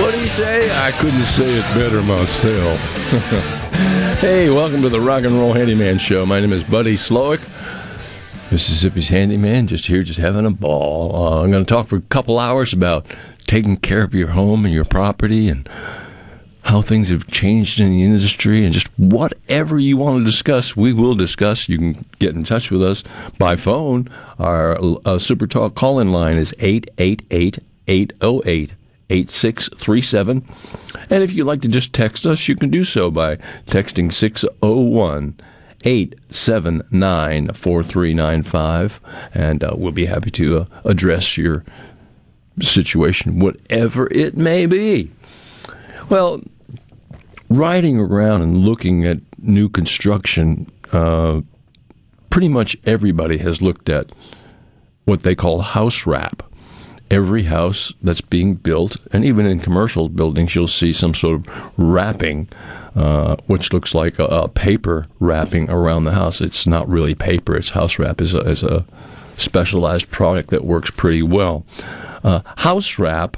What do you say? I couldn't say it better myself. hey, welcome to the Rock and Roll Handyman Show. My name is Buddy Slowick, Mississippi's handyman, just here, just having a ball. Uh, I'm going to talk for a couple hours about taking care of your home and your property and how things have changed in the industry and just whatever you want to discuss, we will discuss. You can get in touch with us by phone. Our uh, Super Talk call in line is 888 808 8637. And if you'd like to just text us, you can do so by texting 601 879 4395. And uh, we'll be happy to uh, address your situation, whatever it may be. Well, riding around and looking at new construction, uh, pretty much everybody has looked at what they call house wrap. Every house that's being built, and even in commercial buildings, you'll see some sort of wrapping, uh, which looks like a, a, paper wrapping around the house. It's not really paper; it's house wrap. is a, a specialized product that works pretty well. Uh, house wrap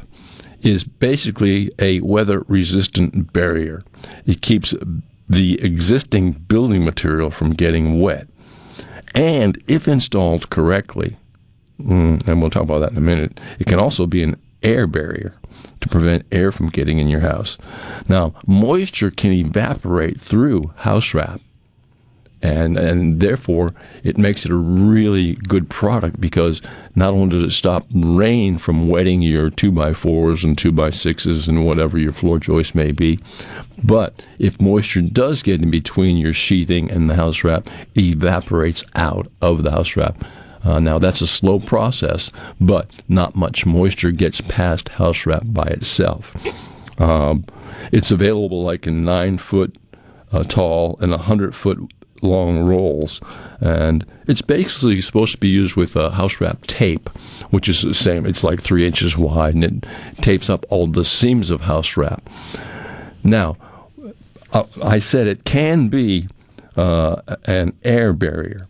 is basically a weather resistant barrier. It keeps the existing building material from getting wet. And if installed correctly, mm, and we'll talk about that in a minute, it can also be an air barrier to prevent air from getting in your house. Now, moisture can evaporate through house wrap and and therefore it makes it a really good product because not only does it stop rain from wetting your two by fours and two by sixes and whatever your floor joist may be, but if moisture does get in between your sheathing and the house wrap, it evaporates out of the house wrap. Uh, now that's a slow process, but not much moisture gets past house wrap by itself. Um, it's available like in nine foot uh, tall and a hundred foot long rolls, and it's basically supposed to be used with a house wrap tape, which is the same. It's like three inches wide, and it tapes up all the seams of house wrap. Now, uh, I said it can be uh, an air barrier.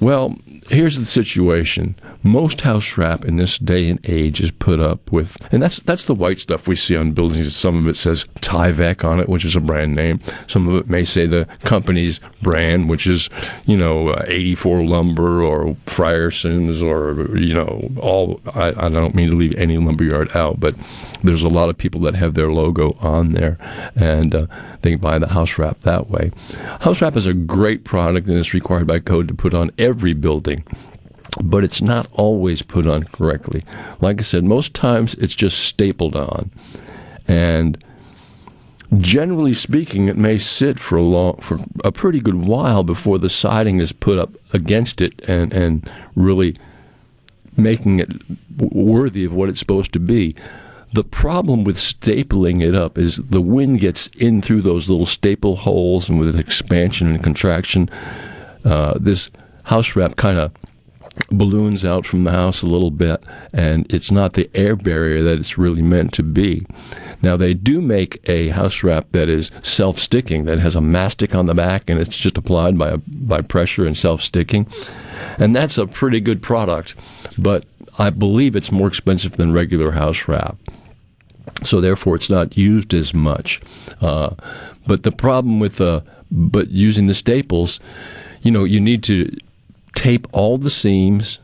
Well, here's the situation. Most house wrap in this day and age is put up with, and that's that's the white stuff we see on buildings. Some of it says Tyvek on it, which is a brand name. Some of it may say the company's brand, which is, you know, uh, 84 Lumber or Frierson's or, you know, all. I, I don't mean to leave any lumberyard out, but there's a lot of people that have their logo on there, and uh, they buy the house wrap that way. House wrap is a great product, and it's required by code to put on every building but it's not always put on correctly. Like I said, most times it's just stapled on. And generally speaking, it may sit for a long, for a pretty good while before the siding is put up against it and, and really making it worthy of what it's supposed to be. The problem with stapling it up is the wind gets in through those little staple holes, and with expansion and contraction, uh, this house wrap kind of balloons out from the house a little bit, and it's not the air barrier that it's really meant to be. Now, they do make a house wrap that is self sticking, that has a mastic on the back, and it's just applied by, by pressure and self sticking. And that's a pretty good product, but I believe it's more expensive than regular house wrap. So, therefore, it's not used as much. Uh, but the problem with uh, but using the staples, you know, you need to tape all the seams.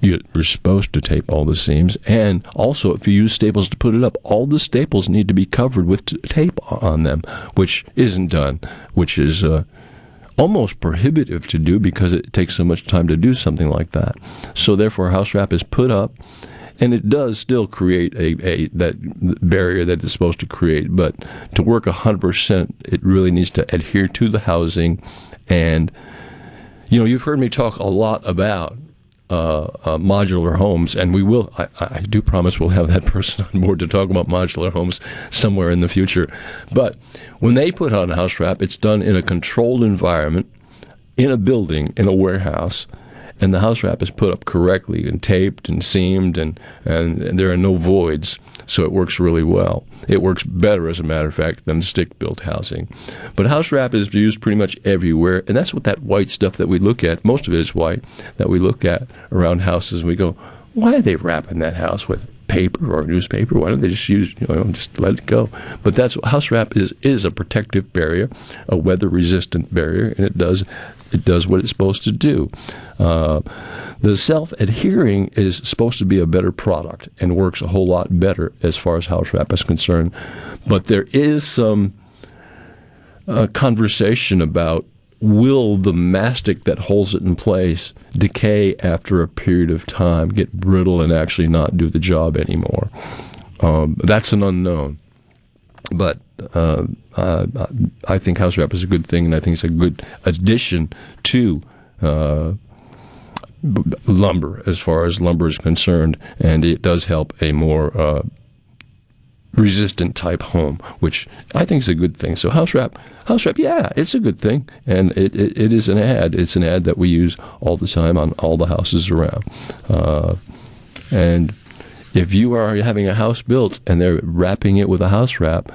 You're supposed to tape all the seams, and also if you use staples to put it up, all the staples need to be covered with t- tape on them, which isn't done, which is uh, almost prohibitive to do because it takes so much time to do something like that. So therefore, house wrap is put up, and it does still create a, a that barrier that it's supposed to create. But to work hundred percent, it really needs to adhere to the housing and you know, you've heard me talk a lot about uh, uh, modular homes, and we will. I, I, do promise we'll have that person on board to talk about modular homes somewhere in the future. But when they put on house wrap, it's done in a controlled environment, in a building, in a warehouse, and the house wrap is put up correctly and taped and seamed, and, and, there are no voids, so it works really well. It works better, as a matter of fact, than stick built housing. But house wrap is used pretty much everywhere, and that's what that white stuff that we look at, most of it is white, that we look at around houses. We go, why are they wrapping that house with paper or newspaper? Why don't they just use, you know, just let it go? But that's house wrap is is a protective barrier, a weather resistant barrier, and it does it does what it's supposed to do. Uh, the self adhering is supposed to be a better product and works a whole lot better as far as house wrap is concerned. But there is some uh, conversation about will the mastic that holds it in place decay after a period of time, get brittle, and actually not do the job anymore? Um, that's an unknown. But uh, uh, I think house wrap is a good thing, and I think it's a good addition to uh, lumber as far as lumber is concerned, and it does help a more uh, resistant type home, which I think is a good thing. So house wrap, house wrap, yeah, it's a good thing, and it, it, it is an ad. It's an ad that we use all the time on all the houses around, uh, and if you are having a house built and they're wrapping it with a house wrap,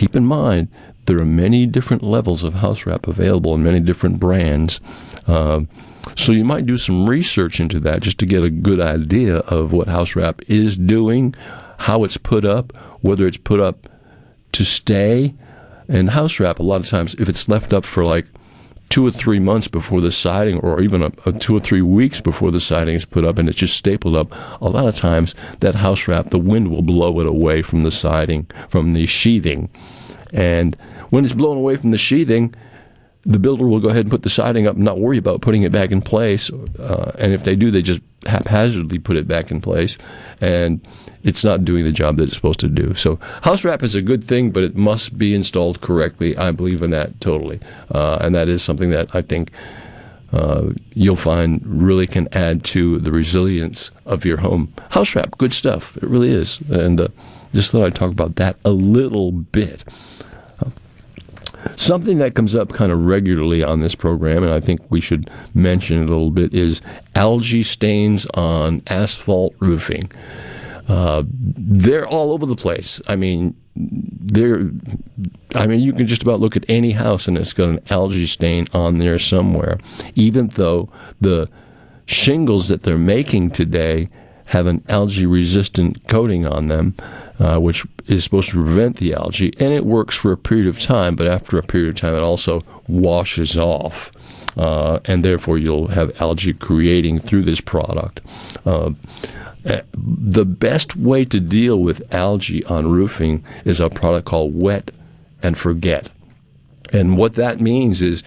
keep in mind there are many different levels of house wrap available and many different brands. Uh, so you might do some research into that just to get a good idea of what house wrap is doing, how it's put up, whether it's put up to stay. And house wrap, a lot of times, if it's left up for like two or three months before the siding, or even a, a two or three weeks before the siding is put up, and it's just stapled up, a lot of times that house wrap, the wind will blow it away from the siding, from the sheathing. And when it's blown away from the sheathing, the builder will go ahead and put the siding up and not worry about putting it back in place. Uh, and if they do, they just haphazardly put it back in place. And it's not doing the job that it's supposed to do. So house wrap is a good thing, but it must be installed correctly. I believe in that totally, uh, and that is something that I think uh, you'll find really can add to the resilience of your home. House wrap, good stuff. It really is, and uh, just thought I'd talk about that a little bit. Something that comes up kind of regularly on this program, and I think we should mention it a little bit, is algae stains on asphalt roofing. Uh, they're all over the place. I mean, they're. I mean, you can just about look at any house and it's got an algae stain on there somewhere, even though the shingles that they're making today have an algae resistant coating on them, uh, which is supposed to prevent the algae, and it works for a period of time, but after a period of time, it also washes off. Uh, and therefore, you'll have algae creating through this product. Uh, uh, the best way to deal with algae on roofing is a product called wet and forget. And what that means is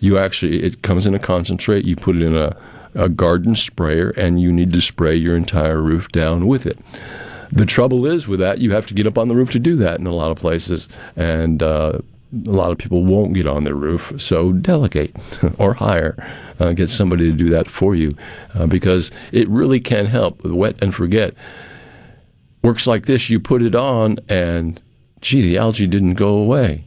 you actually, it comes in a concentrate, you put it in a, a garden sprayer, and you need to spray your entire roof down with it. The trouble is with that, you have to get up on the roof to do that in a lot of places. And uh, a lot of people won't get on their roof, so delegate or hire. Uh, get somebody to do that for you uh, because it really can help with wet and forget. Works like this you put it on, and gee, the algae didn't go away.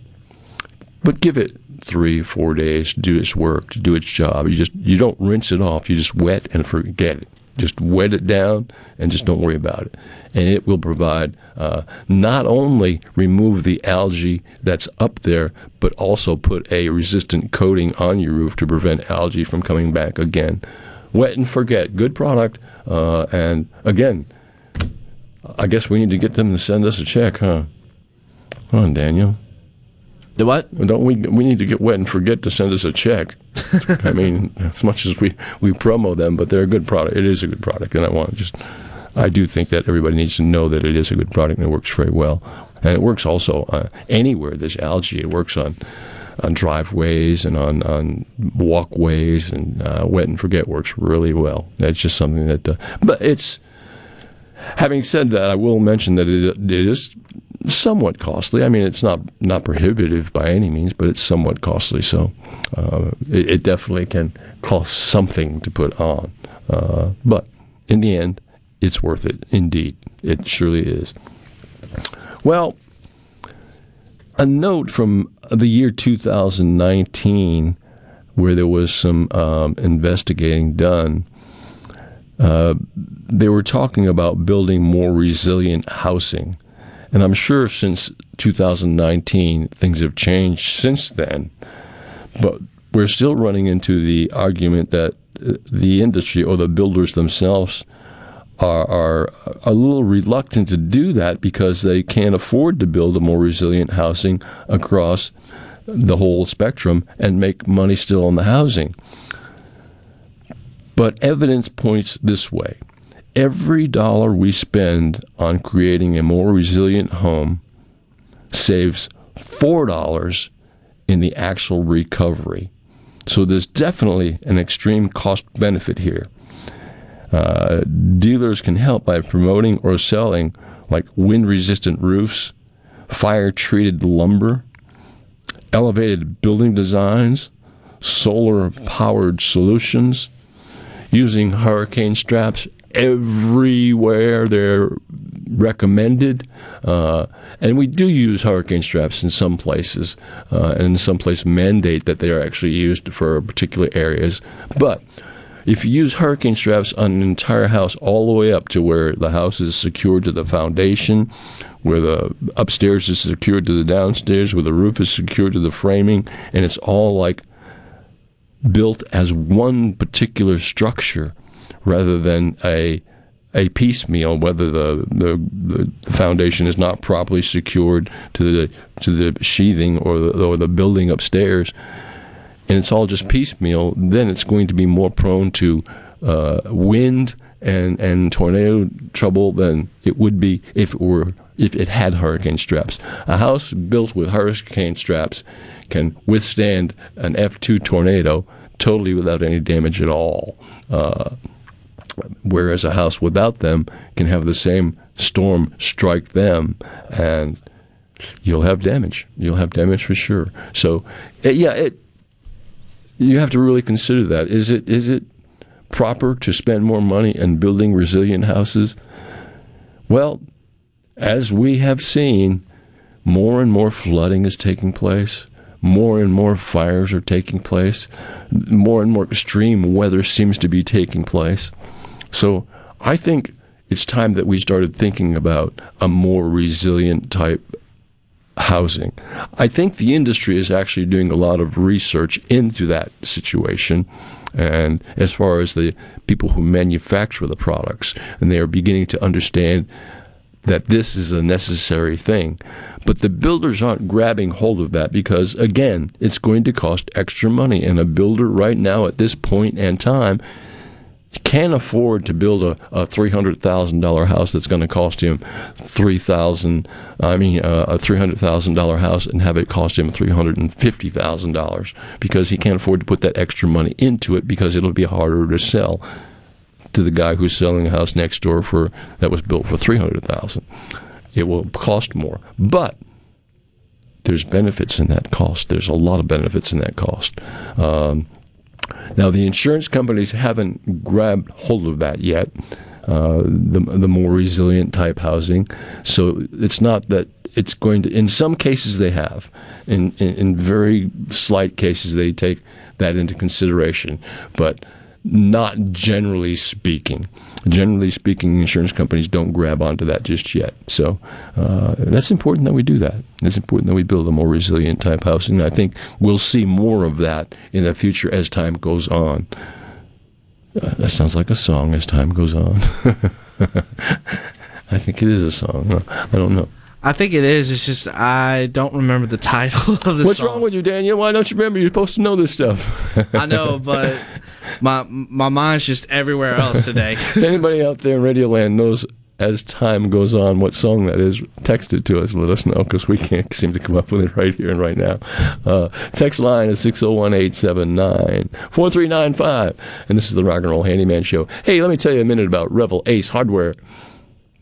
But give it three, four days to do its work, to do its job. You just you don't rinse it off. You just wet and forget it. Just wet it down and just don't worry about it. And it will provide uh, not only remove the algae that's up there, but also put a resistant coating on your roof to prevent algae from coming back again. Wet and forget, good product. Uh, and again, I guess we need to get them to send us a check, huh? Come on, Daniel. The what? Don't we? We need to get wet and forget to send us a check. I mean, as much as we we promo them, but they're a good product. It is a good product, and I want to just. I do think that everybody needs to know that it is a good product and it works very well, and it works also uh, anywhere there's algae. It works on on driveways and on, on walkways and uh, wet and forget works really well. That's just something that, uh, but it's. Having said that, I will mention that it, it is somewhat costly. I mean, it's not not prohibitive by any means, but it's somewhat costly. So uh, it, it, definitely can cost something to put on. Uh, but in the end, it's worth it. Indeed, it surely is. Well, a note from the year 2019 where there was some um, investigating done. Uh, they were talking about building more resilient housing. And I'm sure since 2019, things have changed since then. But we're still running into the argument that uh, the industry or the builders themselves are, are a little reluctant to do that because they can't afford to build a more resilient housing across the whole spectrum and make money still on the housing. But evidence points this way every dollar we spend on creating a more resilient home saves $4 in the actual recovery. So there's definitely an extreme cost benefit here. Uh, dealers can help by promoting or selling like wind resistant roofs, fire treated lumber, elevated building designs, solar powered solutions, using hurricane straps everywhere they're recommended. Uh, and we do use hurricane straps in some places, uh, and some places mandate that they are actually used for particular areas. But if you use hurricane straps on an entire house all the way up to where the house is secured to the foundation, where the upstairs is secured to the downstairs, where the roof is secured to the framing, and it's all like built as one particular structure rather than a a piecemeal, whether the, the, the foundation is not properly secured to the to the sheathing or the, or the building upstairs, and it's all just piecemeal, then it's going to be more prone to uh, wind and, and tornado trouble than it would be if it were if it had hurricane straps. A house built with hurricane straps can withstand an F2 tornado totally without any damage at all. Uh, whereas a house without them can have the same storm strike them and you'll have damage. You'll have damage for sure. So, yeah, it you have to really consider that. Is it is it proper to spend more money in building resilient houses? Well, as we have seen, more and more flooding is taking place. More and more fires are taking place. More and more extreme weather seems to be taking place. So I think it's time that we started thinking about a more resilient type housing. I think the industry is actually doing a lot of research into that situation. And as far as the people who manufacture the products, and they are beginning to understand that this is a necessary thing. But the builders aren't grabbing hold of that because, again, it's going to cost extra money. And a builder right now at this and time can't afford to build a, a three hundred thousand dollar house that's going to cost him three thousand. I mean, uh, a three hundred thousand dollar house and have it cost him three hundred and fifty thousand dollars because he can't afford to put that extra money into it because it'll be harder to sell to the guy who's selling a house next door for that was built for three hundred thousand. It will cost more, but there's benefits in that cost. There's a lot of benefits in that cost. Um, now, the insurance companies haven't grabbed hold of that yet. Uh, the the more resilient type housing, so it's not that it's going to. In some cases, they have. In, in in very slight cases, they take that into consideration, but not generally speaking. Generally speaking, insurance companies don't grab onto that just yet. So uh, that's important that we do that. It's important that we build a more resilient type housing. I think we'll see more of that in the future as time goes on. Uh, that sounds like a song as time goes on. I think it is a song. I don't know. I think it is. It's just I don't remember the title of the What's song. wrong with you, Daniel? Why don't you remember? You're supposed to know this stuff. I know, but my my mind's just everywhere else today. if anybody out there in Radio Land knows as time goes on what song that is, text it to us. Let us know because we can't seem to come up with it right here and right now. Uh, text line is 601 879 4395. And this is the Rock and Roll Handyman Show. Hey, let me tell you a minute about Revell Ace Hardware.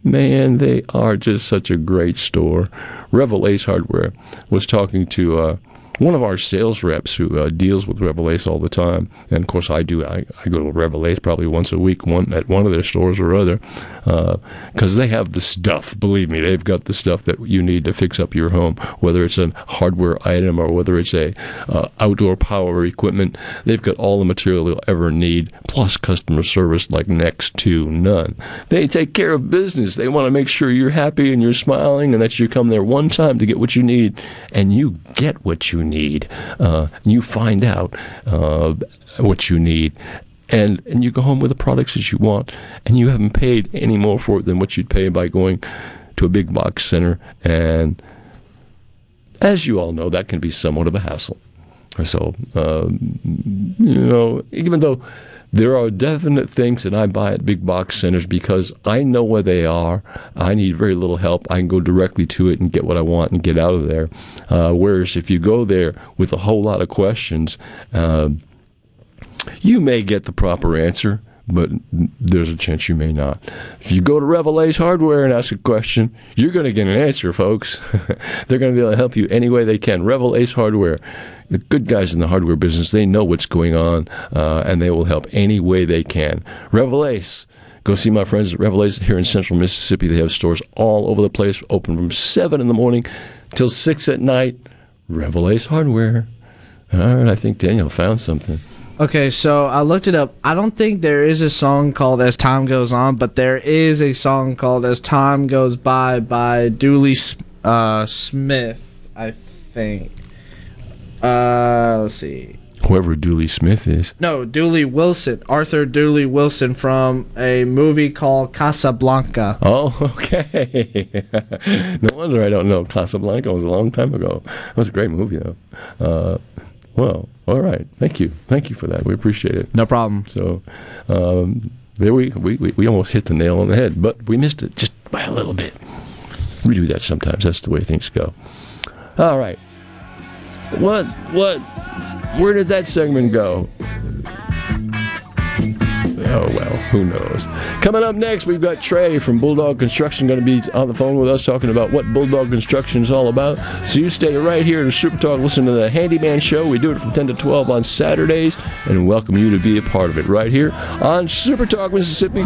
Man, they are just such a great store. Revell Ace Hardware was talking to uh, one of our sales reps who uh, deals with Revell Ace all the time, and of course I do. I, I go to Revell Ace probably once a week, one at one of their stores or other, because they have the stuff. Believe me, they've got the stuff that you need to fix up your home, whether it's a hardware item or whether it's a uh, outdoor power equipment. They've got all the material you'll ever need, plus customer service like next to none. They take care of business. They want to make sure you're happy and you're smiling, and that you come there one time to get what you need, and you get what you need. Uh, you find out uh, what you need. And, and you go home with the products that you want, and you haven't paid any more for it than what you'd pay by going to a big box center. And as you all know, that can be somewhat of a hassle. So, uh, you know, even though there are definite things that I buy at big box centers because I know where they are. I need very little help. I can go directly to it and get what I want and get out of there. Uh, whereas if you go there with a whole lot of questions, uh, you may get the proper answer, but there's a chance you may not. If you go to Revell Ace Hardware and ask a question, you're going to get an answer, folks. They're going to be able to help you any way they can. Revell Ace Hardware the good guys in the hardware business, they know what's going on, uh, and they will help any way they can. Revell Ace. Go see my friends at Revell Ace here in central Mississippi. They have stores all over the place, open from 7 in the morning till 6 at night. Revell Ace Hardware. All right, I think Daniel found something. Okay, so I looked it up. I don't think there is a song called As Time Goes On, but there is a song called As Time Goes By by Dooley uh, Smith, I think. Uh, let's see. Whoever Dooley Smith is. No, Dooley Wilson. Arthur Dooley Wilson from a movie called Casablanca. Oh, okay. no wonder I don't know. Casablanca was a long time ago. It was a great movie, though. Uh, well, all right. Thank you. Thank you for that. We appreciate it. No problem. So, um, there we, we, we almost hit the nail on the head, but we missed it just by a little bit. We do that sometimes. That's the way things go. All right. What? What? Where did that segment go? Oh, well, who knows? Coming up next, we've got Trey from Bulldog Construction going to be on the phone with us talking about what Bulldog Construction is all about. So you stay right here to Super Talk, listen to the Handyman Show. We do it from 10 to 12 on Saturdays and welcome you to be a part of it right here on Super Talk, Mississippi.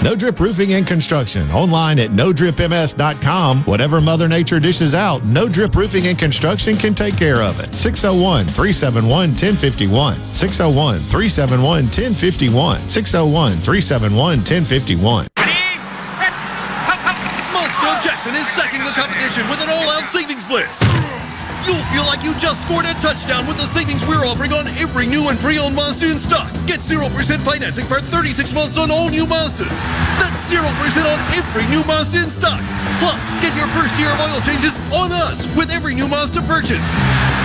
No Drip Roofing and Construction. Online at nodripms.com. Whatever Mother Nature dishes out, No Drip Roofing and Construction can take care of it. 601 371 1051. 601 371 1051. 601 371 1051. Mazda Jackson is sacking the competition with an all-out savings blitz. You'll feel like you just scored a touchdown with the savings we're offering on every new and pre-owned Mazda in stock. Get 0% financing for 36 months on all new Mazdas. That's 0% on every new Mazda in stock. Plus, get your first year of oil changes on us with every new Mazda purchase.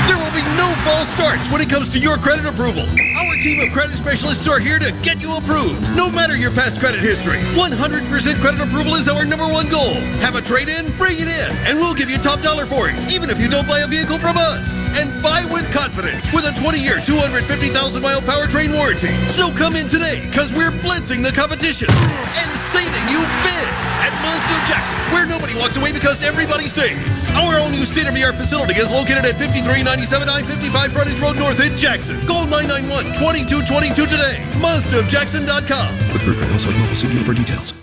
There will be no false starts when it comes to your credit approval. Our team of credit specialists are here to get you approved, no matter your past credit history. 100% credit approval is our number one goal. Have a trade in? Bring it in, and we'll give you top dollar for it, even if you don't buy a vehicle from us. And buy with confidence with a 20 year, 250,000 mile powertrain warranty. So come in today, because we're blitzing the competition and saving you big at Mazda Jackson, where nobody walks away because everybody saves. Our all new state of the art facility is located at 5397 I 55 Frontage Road North in Jackson. Call 991 2222 today. MazdaofJackson.com. With Ruger, also mobile studio for details.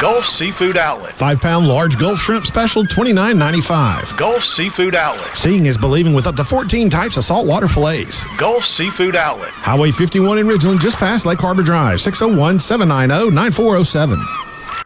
Gulf Seafood Outlet. Five pound large Gulf shrimp special, $29.95. Gulf Seafood Outlet. Seeing is believing with up to 14 types of saltwater fillets. Gulf Seafood Outlet. Highway 51 in Ridgeland, just past Lake Harbor Drive, 601 790 9407.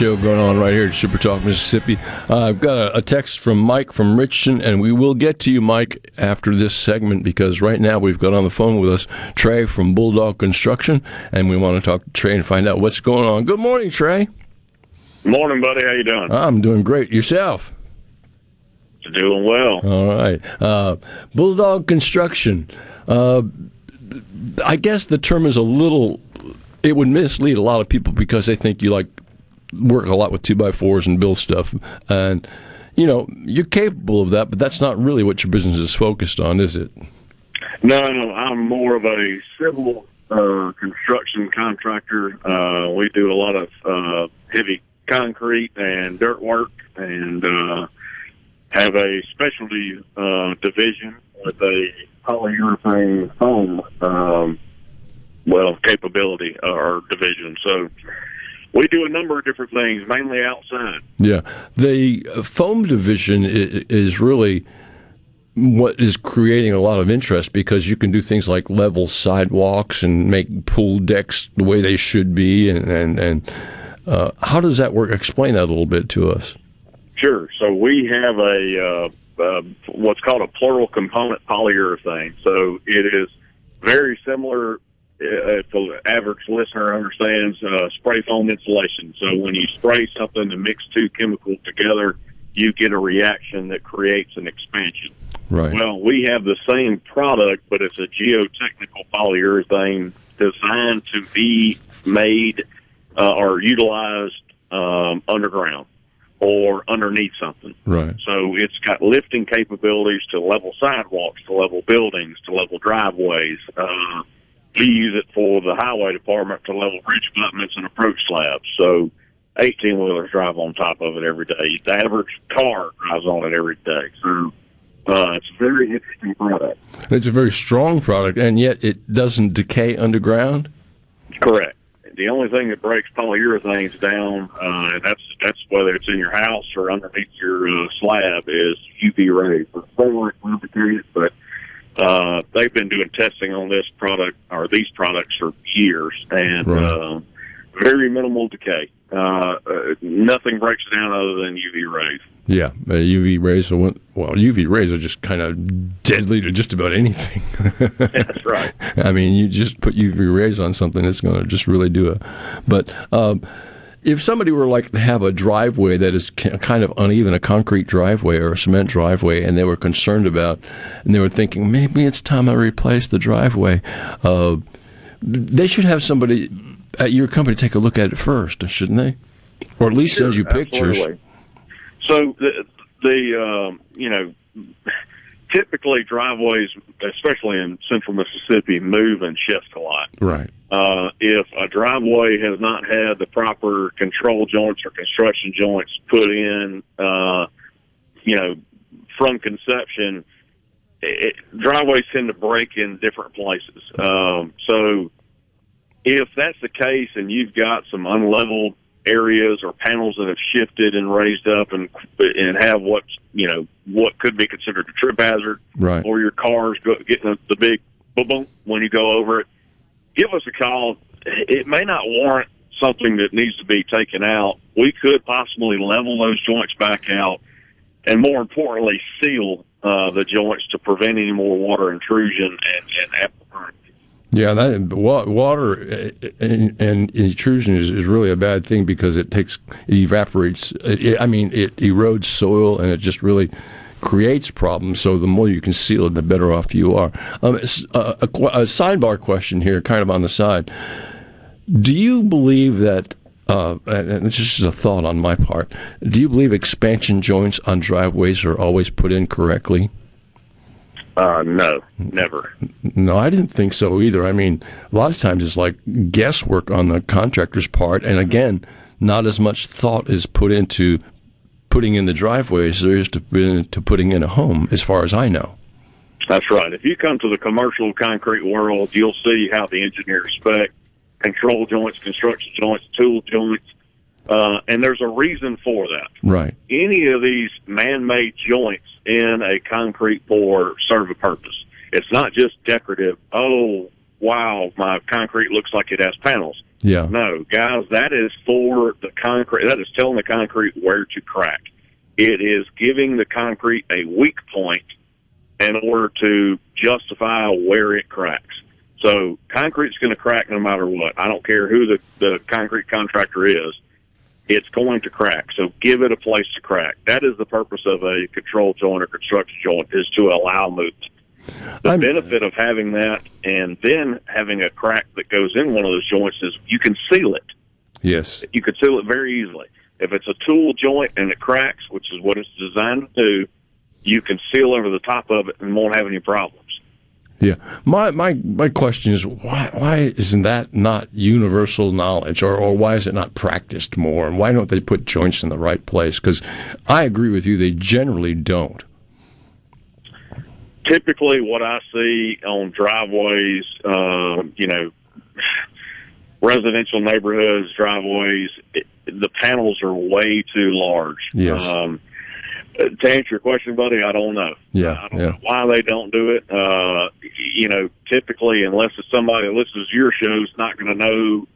show going on right here at Super Talk Mississippi. Uh, I've got a, a text from Mike from Richton, and we will get to you, Mike, after this segment because right now we've got on the phone with us Trey from Bulldog Construction, and we want to talk to Trey and find out what's going on. Good morning, Trey. Morning, buddy. How you doing? I'm doing great. Yourself? Doing well. All right. Uh, Bulldog Construction. Uh, I guess the term is a little. It would mislead a lot of people because they think you like work a lot with two by fours and build stuff, and you know you're capable of that, but that's not really what your business is focused on, is it? No, no, I'm more of a civil uh, construction contractor. Uh, we do a lot of uh, heavy concrete and dirt work, and uh, have a specialty uh, division with a polyurethane foam, um, well, capability uh, or division. So we do a number of different things, mainly outside. Yeah, the uh, foam division is, is really what is creating a lot of interest because you can do things like level sidewalks and make pool decks the way they should be, and and, and uh, how does that work? Explain that a little bit to us. Sure. So we have a uh, uh, what's called a plural component polyurethane. So it is very similar. Uh, if the average listener understands uh, spray foam insulation, so when you spray something to mix two chemicals together, you get a reaction that creates an expansion. Right. Well, we have the same product, but it's a geotechnical polyurethane designed to be made uh, or utilized um, underground or underneath something. Right. So it's got lifting capabilities to level sidewalks, to level buildings, to level driveways. Uh, we use it for the highway department to level bridge abutments and approach slabs. So 18 wheelers drive on top of it every day. The average car drives on it every day. So Uh, it's a very interesting product. It's a very strong product, and yet it doesn't decay underground. Correct. The only thing that breaks polyurethanes down, uh, and that's that's whether it's in your house or underneath your uh, slab, is UV rays. for It's very complicated, but uh, they've been doing testing on this product or these products for years, and Right. uh, very minimal decay. Uh, uh, nothing breaks down other than UV rays. Yeah, uh, UV rays are well, UV rays are just kind of deadly to just about anything. That's right. I mean, you just put UV rays on something, it's going to just really do it. But um, if somebody were like to have a driveway that is kind of uneven, a concrete driveway or a cement driveway, and they were concerned about, and they were thinking maybe it's time I replace the driveway, uh, they should have somebody at your company take a look at it first, shouldn't they? Or at least send you pictures. Absolutely. So the the um, you know typically driveways, especially in central Mississippi, move and shift a lot. Right. Uh, if a driveway has not had the proper control joints or construction joints put in, uh, you know, from conception, it, driveways tend to break in different places. Um, so if that's the case and you've got some unleveled areas or panels that have shifted and raised up and and have what you know what could be considered a trip hazard, Right. or your car's getting the, big boom boom when you go over it, give us a call. It may not warrant something that needs to be taken out. We could possibly level those joints back out, and more importantly, seal uh, the joints to prevent any more water intrusion and, and Yeah, that water uh, and, and intrusion is, is really a bad thing because it takes it evaporates. It, I mean, it erodes soil and it just really creates problems. So the more you can seal it, the better off you are. Um, s- a, a, a sidebar question here, kind of on the side. Do you believe that? Uh, and this is a thought on my part. Do you believe expansion joints on driveways are always put in correctly? Uh, no, never. No, I didn't think so either. I mean, a lot of times it's like guesswork on the contractor's part, and again, not as much thought is put into putting in the driveway as there is to, to putting in a home, as far as I know. That's right. If you come to the commercial concrete world, you'll see how the engineers spec control joints, construction joints, tool joints, uh, and there's a reason for that. Right. Any of these man-made joints in a concrete pour serve a purpose. It's not just decorative. Oh, wow, my concrete looks like it has panels. Yeah. No, guys, that is for the concrete. That is telling the concrete where to crack. It is giving the concrete a weak point in order to justify where it cracks. So concrete's going to crack no matter what. I don't care who the, the concrete contractor is. It's going to crack. So give it a place to crack. That is the purpose of a control joint or construction joint is to allow movement. The benefit of having that and then having a crack that goes in one of those joints is you can seal it. Yes. You can seal it very easily. If it's a tool joint and it cracks, which is what it's designed to do, you can seal over the top of it and won't have any problems. Yeah. My my my question is why why isn't that not universal knowledge or, or why is it not practiced more and why don't they put joints in the right place? Because I agree with you, they generally don't. Typically, what I see on driveways, uh, you know, residential neighborhoods, driveways, it, the panels are way too large. Yes. Um, to answer your question, buddy, I don't know. Yeah. I don't Yeah. why they don't do it. Uh, you know, typically, unless it's somebody that listens to your show, is not going to know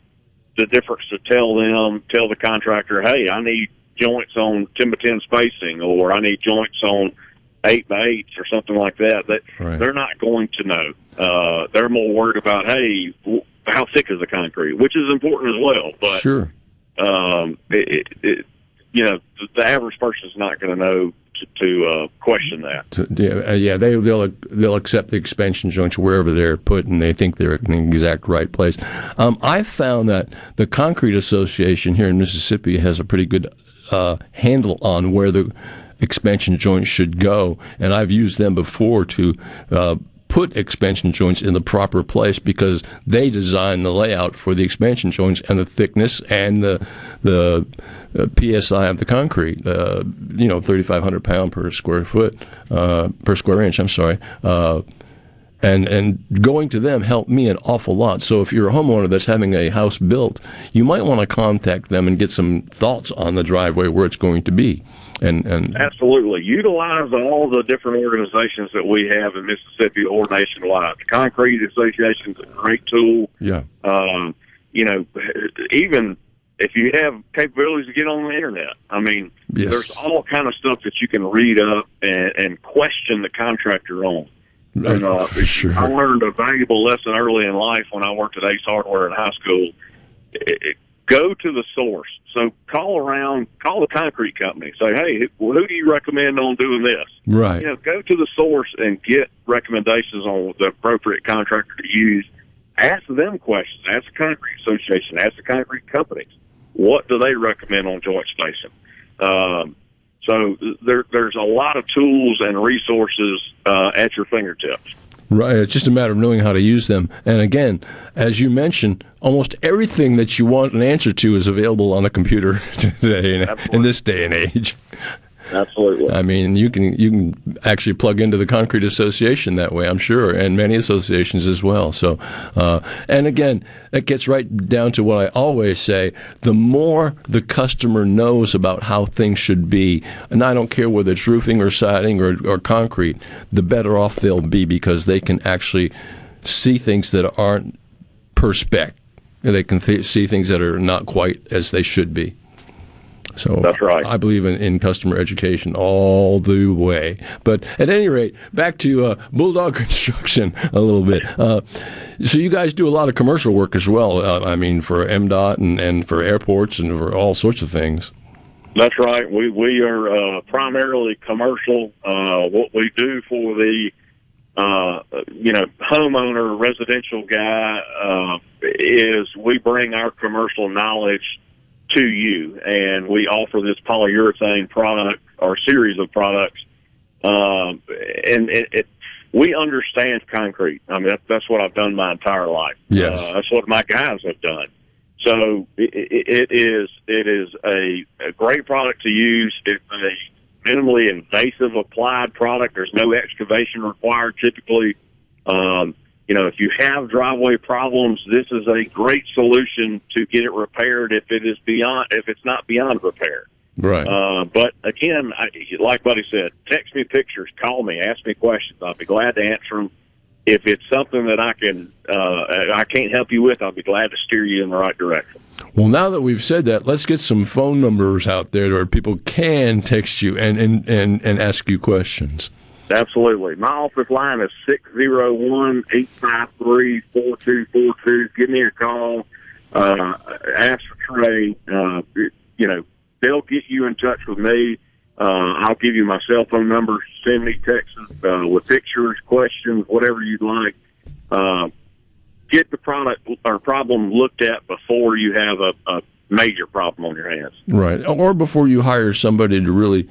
the difference to tell them, tell the contractor, hey, I need joints on 10 by 10 spacing, or I need joints on 8 by 8 or something like that. That Right. They're not going to know. Uh, they're more worried about, hey, how thick is the concrete, which is important as well. But Sure. um, it, it, it, you know, the, the average person is not going to know to, uh, question that. So, yeah, uh, yeah, they they'll they'll accept the expansion joints wherever they're put, and they think they're in the exact right place. Um, I found that the Concrete Association here in Mississippi has a pretty good uh, handle on where the expansion joints should go, and I've used them before to. Uh, put expansion joints in the proper place because they design the layout for the expansion joints and the thickness and the the uh, psi of the concrete. Uh, you know, thirty five hundred pound per square foot uh, per square inch. I'm sorry. And and going to them helped me an awful lot. So if you're a homeowner that's having a house built, you might want to contact them and get some thoughts on the driveway where it's going to be. And and Absolutely. Utilize all the different organizations that we have in Mississippi or nationwide. The Concrete Association is a great tool. yeah, Um, you know, even if you have capabilities to get on the internet, I mean, Yes. there's all kind of stuff that you can read up and, and question the contractor on. And, uh, sure. I learned a valuable lesson early in life when I worked at Ace Hardware in high school. It, it, go to the source. So call around, call the concrete company. Say, hey, who who do you recommend on doing this? Right. You know, go to the source and get recommendations on the appropriate contractor to use. Ask them questions. Ask the concrete association. Ask the concrete companies. What do they recommend on joint spacing? Um, so there, there's a lot of tools and resources uh, at your fingertips. Right. It's just a matter of knowing how to use them. And again, as you mentioned, almost everything that you want an answer to is available on the computer today in, in this day and age. Absolutely. I mean, you can you can actually plug into the concrete association that way, I'm sure, and many associations as well. So, uh, and again, that gets right down to what I always say: the more the customer knows about how things should be, and I don't care whether it's roofing or siding or, or concrete, the better off they'll be because they can actually see things that aren't per spec. They can th- see things that are not quite as they should be. So That's right. I believe in, in customer education all the way. But at any rate, back to uh, Bulldog Construction a little bit. Uh, so you guys do a lot of commercial work as well. Uh, I mean, for MDOT and, and for airports and for all sorts of things. That's right. We we are uh, primarily commercial. Uh, what we do for the uh, you know homeowner residential guy uh, is we bring our commercial knowledge to you, and we offer this polyurethane product or series of products. Um, and it, it, we understand concrete. I mean, that, that's what I've done my entire life. Yes. Uh, that's what my guys have done. So it, it, it is it is a, a great product to use. It's a minimally invasive applied product. There's no excavation required typically. Um, you know, if you have driveway problems, this is a great solution to get it repaired if it is beyond if it's not beyond repair. Right. Uh, but again, I, like Buddy said, text me pictures, call me, ask me questions. I'll be glad to answer them. If it's something that I can, uh, I can't help you with, I'll be glad to steer you in the right direction. Well, now that we've said that, let's get some phone numbers out there where people can text you and, and, and, and ask you questions. Absolutely. My office line is six zero one eight five three four two four two. Give me a call. Uh, ask for Trey. Uh, you know, they'll get you in touch with me. Uh, I'll give you my cell phone number. Send me texts uh, with pictures, questions, whatever you'd like. Uh, get the product or problem looked at before you have a, a major problem on your hands. Right. Or before you hire somebody to really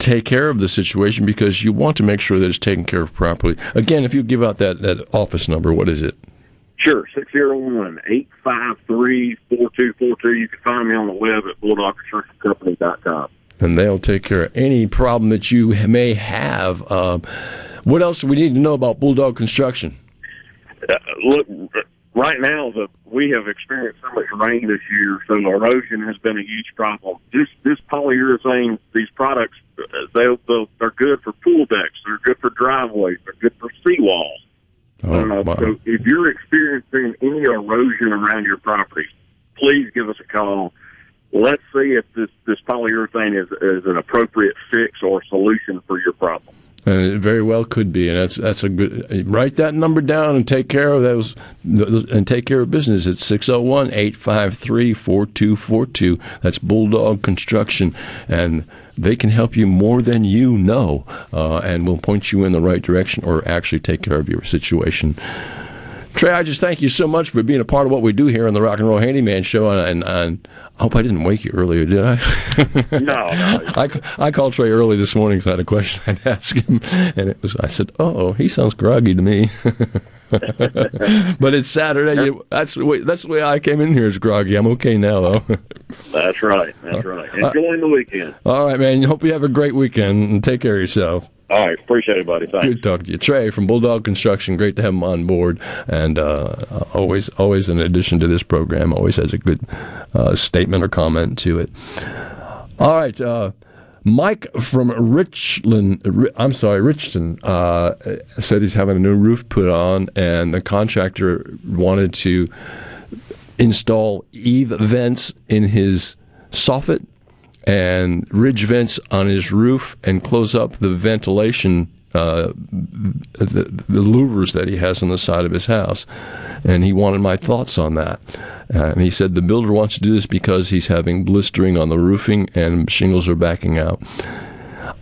take care of the situation because you want to make sure that it's taken care of properly. Again, if you give out that, that office number, what is it? Sure, 601-853-4242. You can find me on the web at bulldogconstructioncompany.com. And they'll take care of any problem that you may have. Um, what else do we need to know about Bulldog Construction? Uh, look, right now the we have experienced so much rain this year, so erosion has been a huge problem. This this polyurethane, these products, uh, they they're good for pool decks, they're good for driveways, they're good for seawalls. Oh, Uh, wow. so if you're experiencing any erosion around your property, please give us a call. Let's see if this this polyurethane is is an appropriate fix or solution for your problem. And it very well could be, and that's that's a good. Write that number down and take care of those, and take care of business. It's 601-853-4242. That's Bulldog Construction, and they can help you more than you know, uh, and will point you in the right direction, or actually take care of your situation. Trey, I just thank you so much for being a part of what we do here on the Rock and Roll Handyman Show. And, and, and I hope I didn't wake you earlier, did I? no, no. I, I called Trey early this morning because I had a question I'd ask him, and it was I said, "Oh, he sounds groggy to me." but it's Saturday. You, that's the way. That's the way I came in here. Is groggy. I'm okay now, though. That's right. That's right. Uh, Enjoying the weekend. All right, man. Hope you have a great weekend and take care of yourself. All right, appreciate it, buddy. Thanks. Good talking to you, Trey from Bulldog Construction. Great to have him on board, and uh, always, always in addition to this program, always has a good uh, statement or comment to it. All right, uh, Mike from Richland. I'm sorry, Richton uh, said he's having a new roof put on, and the contractor wanted to install eave vents in his soffit and ridge vents on his roof and close up the ventilation uh, the, the louvers that he has on the side of his house. And he wanted my thoughts on that. And he said the builder wants to do this because he's having blistering on the roofing and shingles are backing out.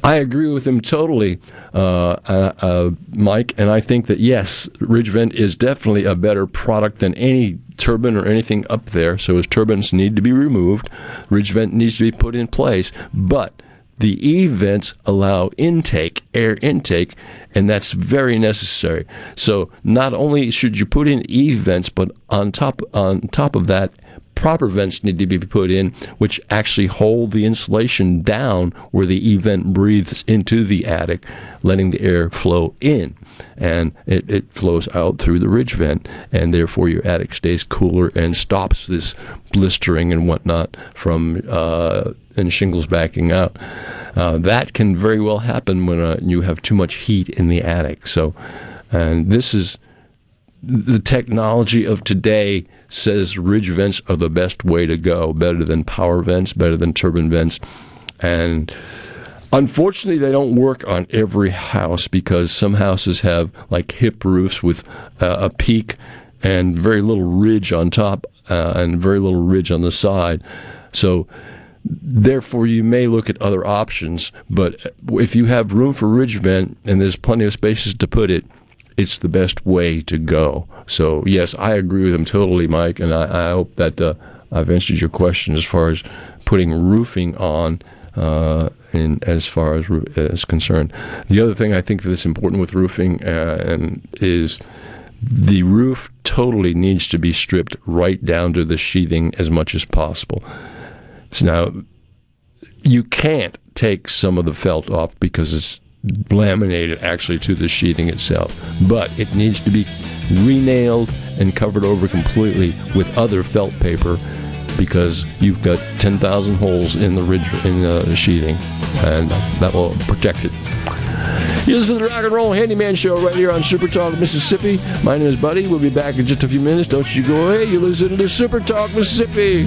I agree with him totally, uh, uh, uh, Mike, and I think that yes, Ridge Vent is definitely a better product than any turbine or anything up there. So his turbines need to be removed, Ridge Vent needs to be put in place, but the E vents allow intake, air intake, and that's very necessary. So not only should you put in E vents, but on top on top of that, proper vents need to be put in, which actually hold the insulation down where the event breathes into the attic, letting the air flow in. And it, it flows out through the ridge vent, and therefore your attic stays cooler and stops this blistering and whatnot from uh, and shingles backing out. Uh, that can very well happen when uh, you have too much heat in the attic. So, and this is the technology of today says ridge vents are the best way to go, better than power vents, better than turbine vents. And unfortunately, they don't work on every house because some houses have like hip roofs with uh, a peak and very little ridge on top uh, and very little ridge on the side. So, therefore, you may look at other options. But if you have room for ridge vent and there's plenty of spaces to put it, it's the best way to go. So, yes, I agree with him totally, Mike, and I, I hope that uh, I've answered your question as far as putting roofing on. Uh, in as far as is concerned, the other thing I think that's important with roofing uh, and is the roof totally needs to be stripped right down to the sheathing as much as possible. So now you can't take some of the felt off because it's laminated actually to the sheathing itself, but it needs to be renailed and covered over completely with other felt paper because you've got 10,000 holes in the ridge in the sheathing, and that will protect it. You listen to the Rock and Roll Handyman Show right here on Super Talk Mississippi. My name is Buddy. We'll be back in just a few minutes. Don't you go away. You listen to Super Talk Mississippi.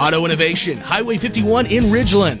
Auto Innovation, Highway 51 in Ridgeland.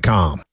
Com.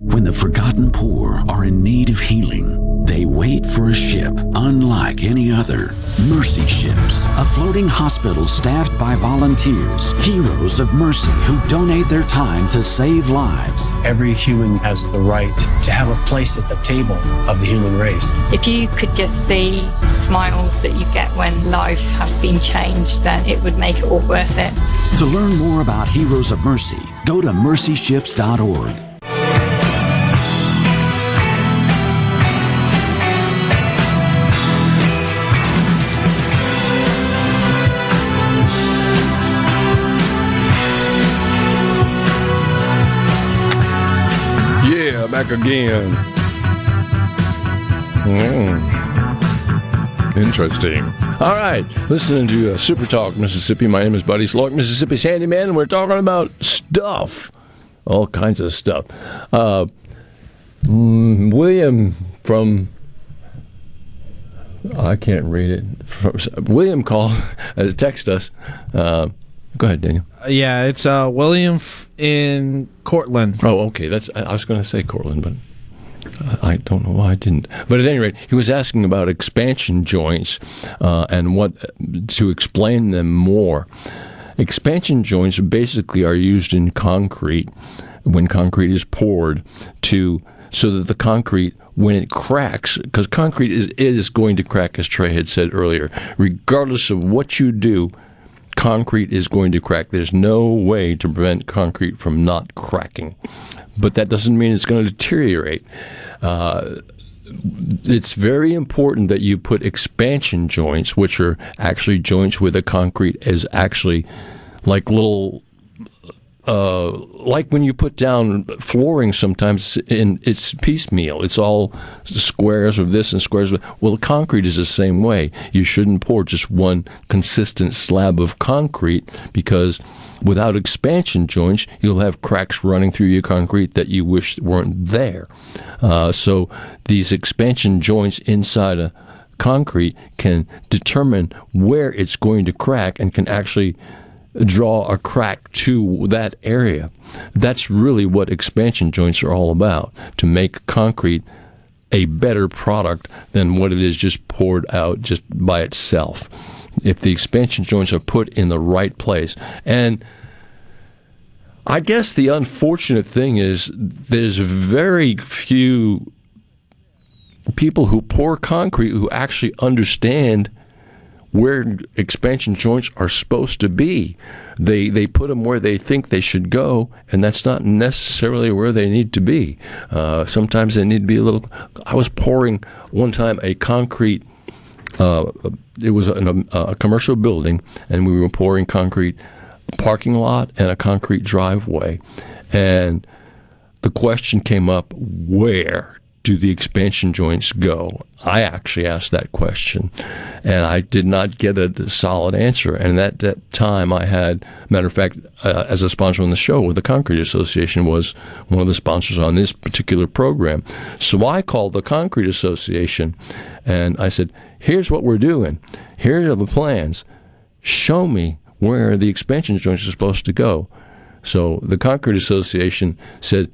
When the forgotten poor are in need of healing, they wait for a ship unlike any other. Mercy Ships, a floating hospital staffed by volunteers, heroes of mercy who donate their time to save lives. Every human has the right to have a place at the table of the human race. If you could just see the smiles that you get when lives have been changed, then it would make it all worth it. To learn more about Heroes of Mercy, go to mercyships.org. back again. Mm. Interesting. All right, listening to uh, Super Talk Mississippi. My name is Buddy Sloak, Mississippi's handyman, and we're talking about stuff, all kinds of stuff. Uh, mm, William from I can't read it. William called, uh, text us. Uh, go ahead, Daniel. Yeah, it's uh, William f- in Courtland. Oh, okay. That's I, I was going to say Courtland, but I don't know why I didn't. But at any rate, he was asking about expansion joints uh, and what to explain them more. Expansion joints basically are used in concrete when concrete is poured to so that the concrete when it cracks because concrete is is going to crack as Trey had said earlier regardless of what you do concrete is going to crack there's no way to prevent concrete from not cracking but that doesn't mean it's going to deteriorate uh, it's very important that you put expansion joints, which are actually joints where the concrete is actually like little. Uh, like when you put down flooring, sometimes in it's piecemeal. It's all squares of this and squares of. that. Well, concrete is the same way. You shouldn't pour just one consistent slab of concrete because without expansion joints, you'll have cracks running through your concrete that you wish weren't there. Uh, so these expansion joints inside a concrete can determine where it's going to crack and can actually draw a crack to that area. That's really what expansion joints are all about to make concrete a better product than what it is just poured out just by itself. If the expansion joints are put in the right place. And I guess the unfortunate thing is there's very few people who pour concrete who actually understand where expansion joints are supposed to be. They they put them where they think they should go, and that's not necessarily where they need to be. Uh, sometimes they need to be a little. I was pouring one time a concrete. Uh, it was a, a commercial building, and we were pouring concrete parking lot and a concrete driveway, and the question came up: Where do the expansion joints go? I actually asked that question, and I did not get a solid answer. And at that time, I had, matter of fact, uh, as a sponsor on the show, the Concrete Association was one of the sponsors on this particular program. So I called the Concrete Association, and I said, "Here's what we're doing. Here are the plans. Show me where the expansion joints are supposed to go." So the Concrete Association said,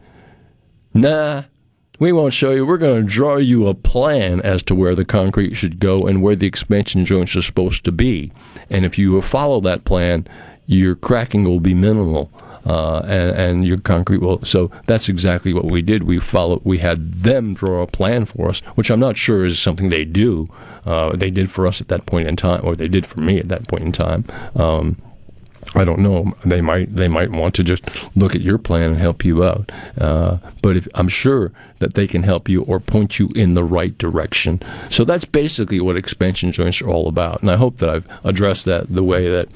"Nah." We won't show you. We're going to draw you a plan as to where the concrete should go and where the expansion joints are supposed to be. And if you follow that plan, your cracking will be minimal. Uh, and, and, your concrete will. So that's exactly what we did. We followed. We had them draw a plan for us, which I'm not sure is something they do. Uh, they did for us at that point in time, or they did for me at that point in time. Um, I don't know. They might they might want to just look at your plan and help you out. Uh, but if, I'm sure that they can help you or point you in the right direction. So that's basically what expansion joints are all about. And I hope that I've addressed that the way that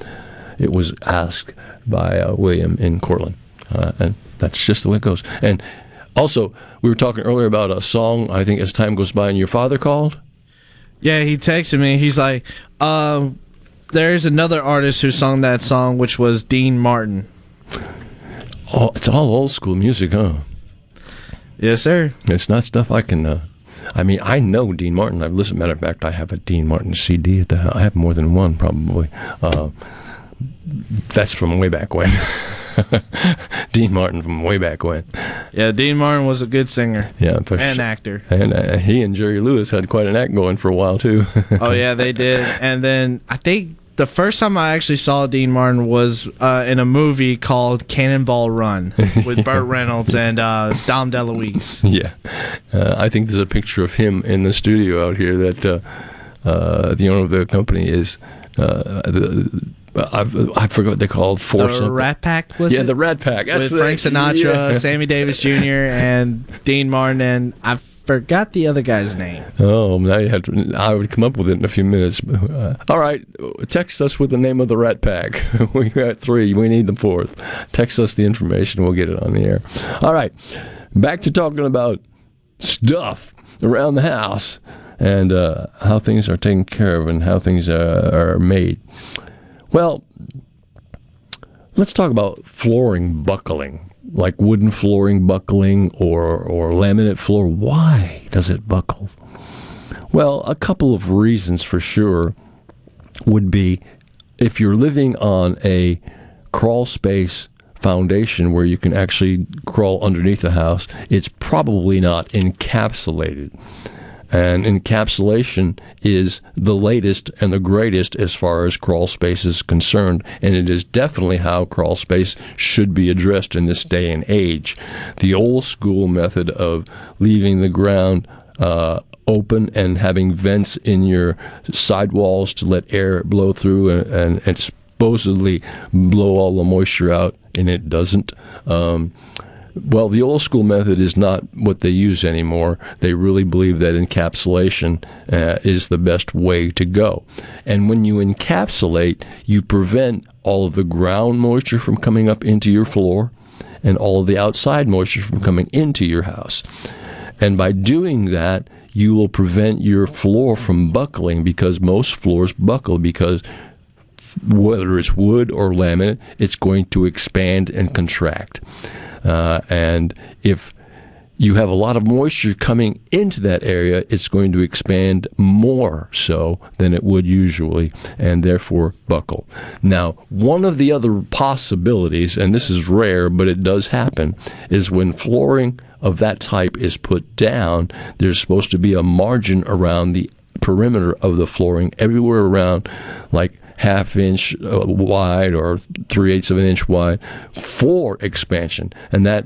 it was asked by uh, William in Courtland. Uh, and that's just the way it goes. And also, we were talking earlier about a song. I think as time goes by, and your father called. Yeah, he texted me. He's like, um, there's another artist who sung that song, which was Dean Martin. Oh, it's all old school music, huh? Yes, sir. It's not stuff I can. Uh, I mean, I know Dean Martin. I've listened. Matter of fact, I have a Dean Martin CD at the. I have more than one, probably. Uh, that's from way back when. Dean Martin from way back when. Yeah, Dean Martin was a good singer. Yeah, and sure. actor. And uh, he and Jerry Lewis had quite an act going for a while too. oh yeah, they did. And then I think the first time I actually saw Dean Martin was uh, in a movie called Cannonball Run with Burt Reynolds and uh, Dom DeLuise. Yeah, uh, I think there's a picture of him in the studio out here that uh, uh, the owner of the company is. Uh, the, I, I forgot what they called four. The Rat Pack was yeah, it? the Rat Pack. That's with Frank Sinatra, yeah. Sammy Davis Jr., and Dean Martin, and I forgot the other guy's name. Oh, now you have to. I would come up with it in a few minutes. Uh, all right, text us with the name of the Rat Pack. we got three. We need the fourth. Text us the information. We'll get it on the air. All right, back to talking about stuff around the house and uh, how things are taken care of and how things uh, are made. Well, let's talk about flooring buckling like wooden flooring buckling or, or laminate floor. Why does it buckle? Well, a couple of reasons for sure would be if you're living on a crawl space foundation where you can actually crawl underneath the house, it's probably not encapsulated. And encapsulation is the latest and the greatest as far as crawl space is concerned, and it is definitely how crawl space should be addressed in this day and age. The old school method of leaving the ground uh, open and having vents in your sidewalls to let air blow through and, and, supposedly blow all the moisture out, and it doesn't. Um, well, the old school method is not what they use anymore. They really believe that encapsulation uh, is the best way to go. And when you encapsulate, you prevent all of the ground moisture from coming up into your floor and all of the outside moisture from coming into your house. And by doing that, you will prevent your floor from buckling because most floors buckle because whether it's wood or laminate, it's going to expand and contract. Uh, and if you have a lot of moisture coming into that area, it's going to expand more so than it would usually and therefore buckle. Now, one of the other possibilities, and this is rare, but it does happen, is when flooring of that type is put down, there's supposed to be a margin around the perimeter of the flooring, everywhere around, like half inch uh, wide or three eighths of an inch wide for expansion. And that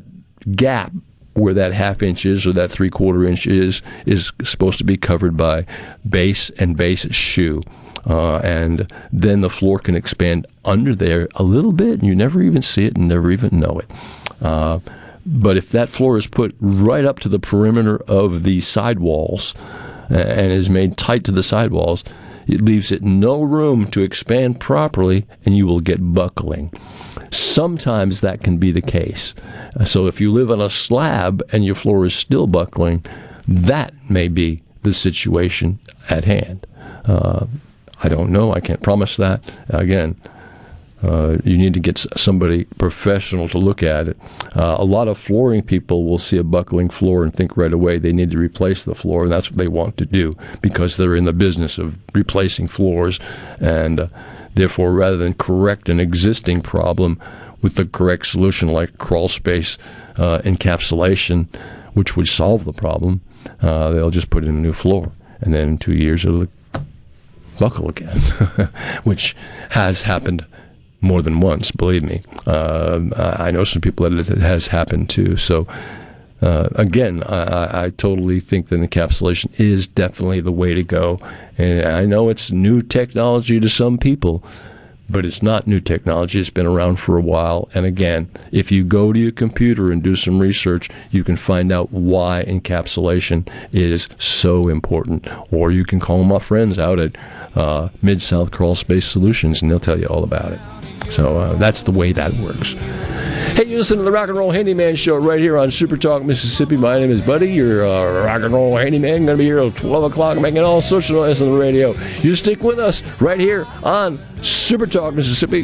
gap where that half inch is or that three quarter inch is is supposed to be covered by base and base shoe. Uh, and then the floor can expand under there a little bit, and you never even see it and never even know it. Uh, but if that floor is put right up to the perimeter of the sidewalls and is made tight to the sidewalls, it leaves it no room to expand properly, and you will get buckling. Sometimes that can be the case. So if you live on a slab and your floor is still buckling, that may be the situation at hand. Uh, I don't know. I can't promise that. Again, uh, you need to get somebody professional to look at it. Uh, a lot of flooring people will see a buckling floor and think right away they need to replace the floor, and that's what they want to do because they're in the business of replacing floors. And uh, therefore, rather than correct an existing problem with the correct solution like crawl space uh, encapsulation, which would solve the problem, uh, they'll just put in a new floor. And then in two years, it'll buckle again, which has happened more than once. Believe me, uh, I know some people that it has happened to. So. Uh, again, I, I, totally think that encapsulation is definitely the way to go. And I know it's new technology to some people, but it's not new technology. It's been around for a while. And again, if you go to your computer and do some research, you can find out why encapsulation is so important. Or you can call my friends out at uh, Mid South Crawl Space Solutions, and they'll tell you all about it. So uh, that's the way that works. Hey, you listen to the Rock and Roll Handyman Show right here on Super Talk, Mississippi. My name is Buddy, your uh, Rock and Roll Handyman. Going to be here at 12 o'clock making all sorts of noise on the radio. You stick with us right here on Super Talk, Mississippi.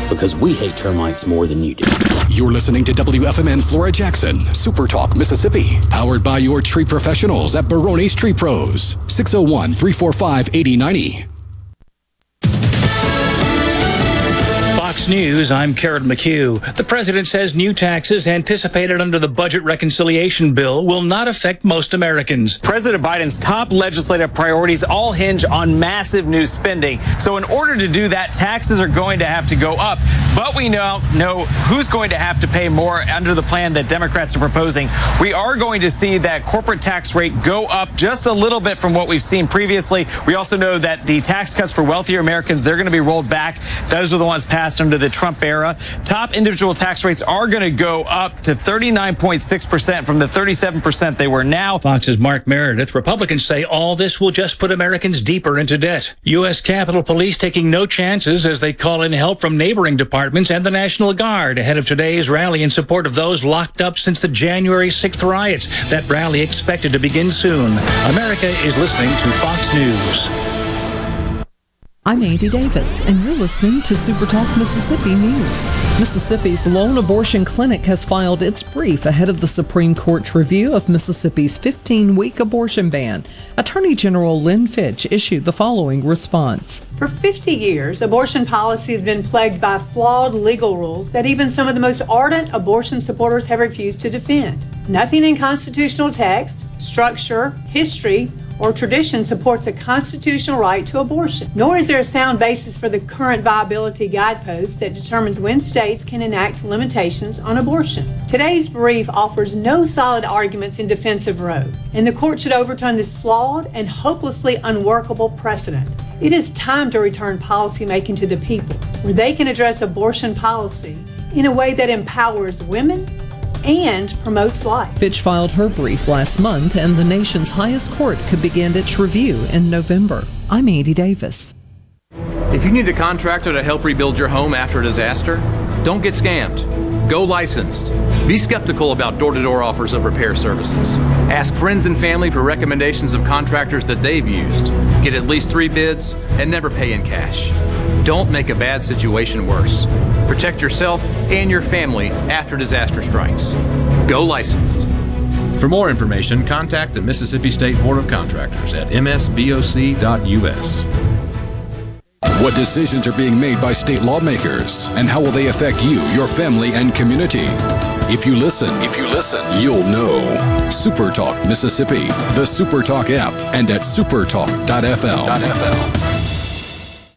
because we hate termites more than you do. You're listening to WFMN Flora Jackson, Super Talk, Mississippi, powered by your tree professionals at Barone's Tree Pros. 601 345 8090. Fox News, I'm Karen McHugh. The president says new taxes anticipated under the budget reconciliation bill will not affect most Americans. President Biden's top legislative priorities all hinge on massive new spending. So, in order to do that, taxes are going to have to go up. But we now know who's going to have to pay more under the plan that Democrats are proposing. We are going to see that corporate tax rate go up just a little bit from what we've seen previously. We also know that the tax cuts for wealthier Americans, they're going to be rolled back. Those are the ones passed under the Trump era. Top individual tax rates are going to go up to 39.6% from the 37% they were now. Fox's Mark Meredith. Republicans say all this will just put Americans deeper into debt. U.S. Capitol Police taking no chances as they call in help from neighboring departments and the National Guard ahead of today's rally in support of those locked up since the January 6th riots. That rally expected to begin soon. America is listening to Fox News. I'm Andy Davis, and you're listening to Super Talk Mississippi News. Mississippi's lone abortion clinic has filed its brief ahead of the Supreme Court's review of Mississippi's 15 week abortion ban. Attorney General Lynn Fitch issued the following response For 50 years, abortion policy has been plagued by flawed legal rules that even some of the most ardent abortion supporters have refused to defend. Nothing in constitutional text, structure, history, or tradition supports a constitutional right to abortion, nor is there a sound basis for the current viability guidepost that determines when states can enact limitations on abortion. Today's brief offers no solid arguments in defense of Roe, and the court should overturn this flawed and hopelessly unworkable precedent. It is time to return policymaking to the people, where they can address abortion policy in a way that empowers women and promotes life. Fitch filed her brief last month, and the nation's highest court could begin its review in November. I'm Andy Davis. If you need a contractor to help rebuild your home after a disaster, don't get scammed. Go licensed. Be skeptical about door to door offers of repair services. Ask friends and family for recommendations of contractors that they've used. Get at least three bids and never pay in cash. Don't make a bad situation worse. Protect yourself and your family after disaster strikes. Go licensed. For more information, contact the Mississippi State Board of Contractors at msboc.us. What decisions are being made by state lawmakers, and how will they affect you, your family, and community? If you listen, if you listen, you'll know. Super Talk Mississippi, the Super Talk app, and at supertalk.fm.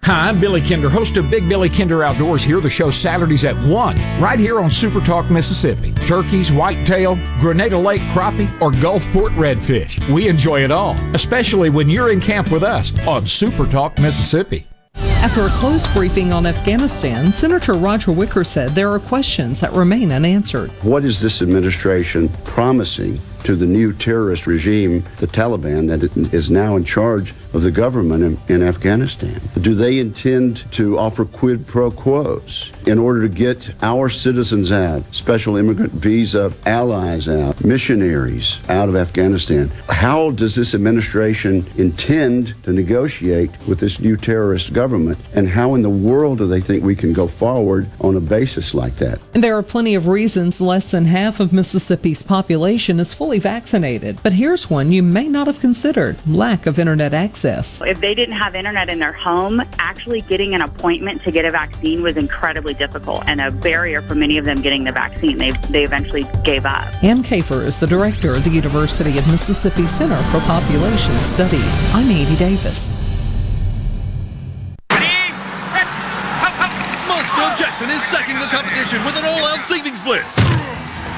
Hi, I'm Billy Kinder, host of Big Billy Kinder Outdoors here, the show Saturdays at 1, right here on Super Talk Mississippi. Turkeys, whitetail, Grenada Lake crappie, or Gulfport redfish. We enjoy it all, especially when you're in camp with us on Super Talk Mississippi. After a close briefing on Afghanistan, Senator Roger Wicker said there are questions that remain unanswered. What is this administration promising to the new terrorist regime, the Taliban, that is now in charge of the government in, in, Afghanistan? Do they intend to offer quid pro quos in order to get our citizens out, special immigrant visa allies out, missionaries out of Afghanistan? How does this administration intend to negotiate with this new terrorist government? And how in the world do they think we can go forward on a basis like that? And there are plenty of reasons less than half of Mississippi's population is fully vaccinated. But here's one you may not have considered lack of internet access. If they didn't have internet in their home, actually getting an appointment to get a vaccine was incredibly difficult and a barrier for many of them getting the vaccine. They, they eventually gave up. Ann Kafer is the director of the University of Mississippi Center for Population Studies. I'm Andy Davis. Mazda of Jackson is sacking the competition with an all-out savings blitz.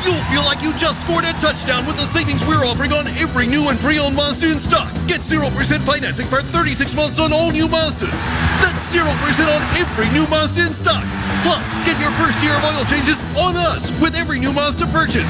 You'll feel like you just scored a touchdown with the savings we're offering on every new and pre-owned Mazda in stock. Get 0% financing for 36 months on all new Mazdas. That's 0% on every new Mazda in stock. Plus, get your first year of oil changes on us with every new Mazda purchase.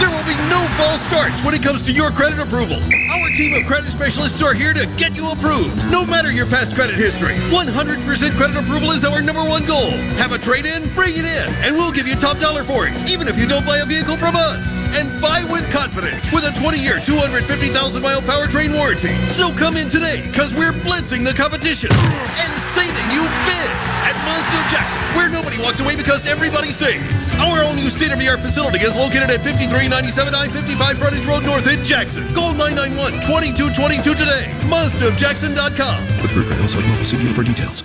There will be no false starts when it comes to your credit approval. Our team of credit specialists are here to get you approved, no matter your past credit history. 100% credit approval is our number one goal. Have a trade in? Bring it in, and we'll give you top dollar for it, even if you don't buy a vehicle from us. And buy with confidence with a 20 year, 250,000 mile powertrain warranty. So come in today, because we're blitzing the competition and saving you big at Mazda Jackson, where nobody walks away because everybody saves. Our all new state of the art facility is located at 5397 I 55 Frontage Road North in Jackson. Call 991 2222 today. MazdaofJackson.com. With Ruger, Illinois Mobile, see dealer for details.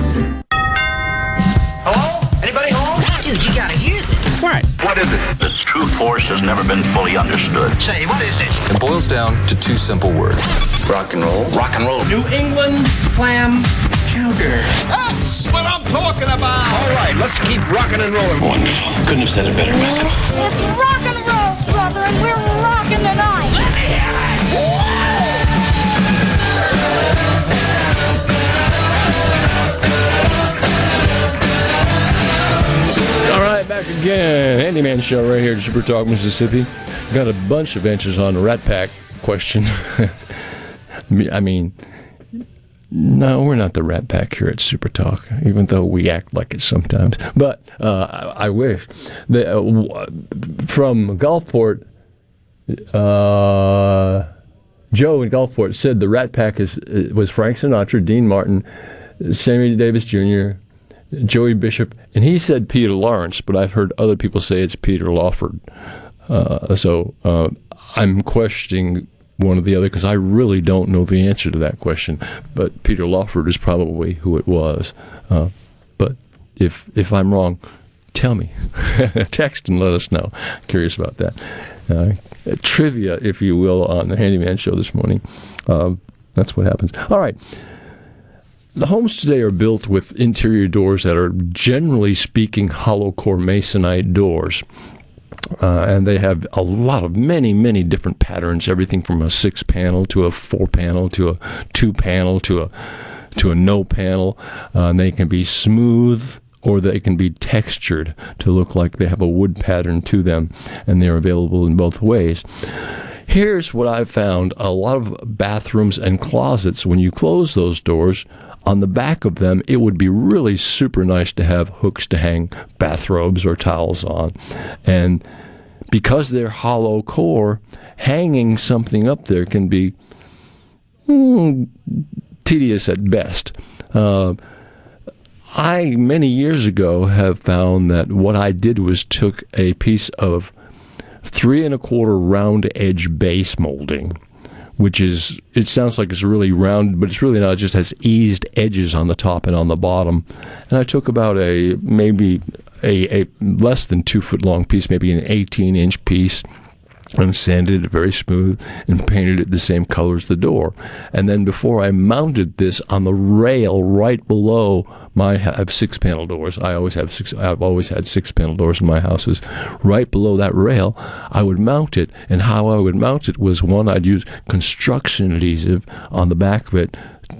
What? What is it? Its true force has never been fully understood. Say, what is this? It boils down to two simple words rock and roll. Rock and roll. New England clam chowder. That's what I'm talking about. All right, let's keep rocking and rolling. Wonderful. Couldn't have said it better myself. It's rock and roll, brother, and we're rocking tonight. Let me hear All back again. Handyman Show right here at Super Talk, Mississippi. Got a bunch of answers on the Rat Pack question. I mean, no, we're not the Rat Pack here at Super Talk, even though we act like it sometimes. But uh, I, I wish. The, uh, from Gulfport, uh, Joe in Gulfport said the Rat Pack is uh, was Frank Sinatra, Dean Martin, Sammy Davis Jr., Joey Bishop, and he said Peter Lawrence, but I've heard other people say it's Peter Lawford. Uh, so uh, I'm questioning one or the other because I really don't know the answer to that question. But Peter Lawford is probably who it was. Uh, but if if I'm wrong, tell me. Text and let us know. Curious about that. Uh, trivia, if you will, on the Handyman Show this morning. Um, that's what happens. All right. The homes today are built with interior doors that are generally speaking hollow core masonite doors. Uh, and they have a lot of many, many different patterns. Everything from a six panel to a four panel to a two panel to a to a no panel. Uh, and they can be smooth or they can be textured to look like they have a wood pattern to them, and they're available in both ways. Here's what I've found a lot of bathrooms and closets, when you close those doors, on the back of them, it would be really super nice to have hooks to hang bathrobes or towels on. And because they're hollow core, hanging something up there can be mm, tedious at best. Uh, I, many years ago, have found that what I did was took a piece of three and a quarter round edge base molding, which is, it sounds like it's really round, but it's really not. It just has eased edges on the top and on the bottom. And I took about a, maybe a, a less than two foot long piece, maybe an 18 inch piece, and sanded it very smooth and painted it the same color as the door. And then before I mounted this on the rail right below my I have six panel doors. I always have six I've always had six panel doors in my houses. Right below that rail, I would mount it. And how I would mount it was one I'd use construction adhesive on the back of it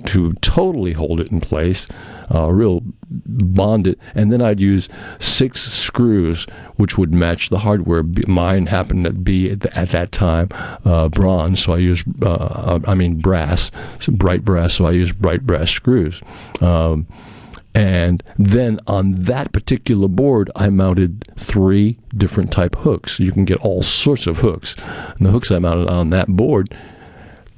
to totally hold it in place, uh, real bond it, and then I'd use six screws, which would match the hardware. Mine happened to be at, the, at that time uh, bronze, so I used, uh, I mean brass, bright brass, so I used bright brass screws. Um, and then on that particular board, I mounted three different type hooks. You can get all sorts of hooks. And the hooks I mounted on that board,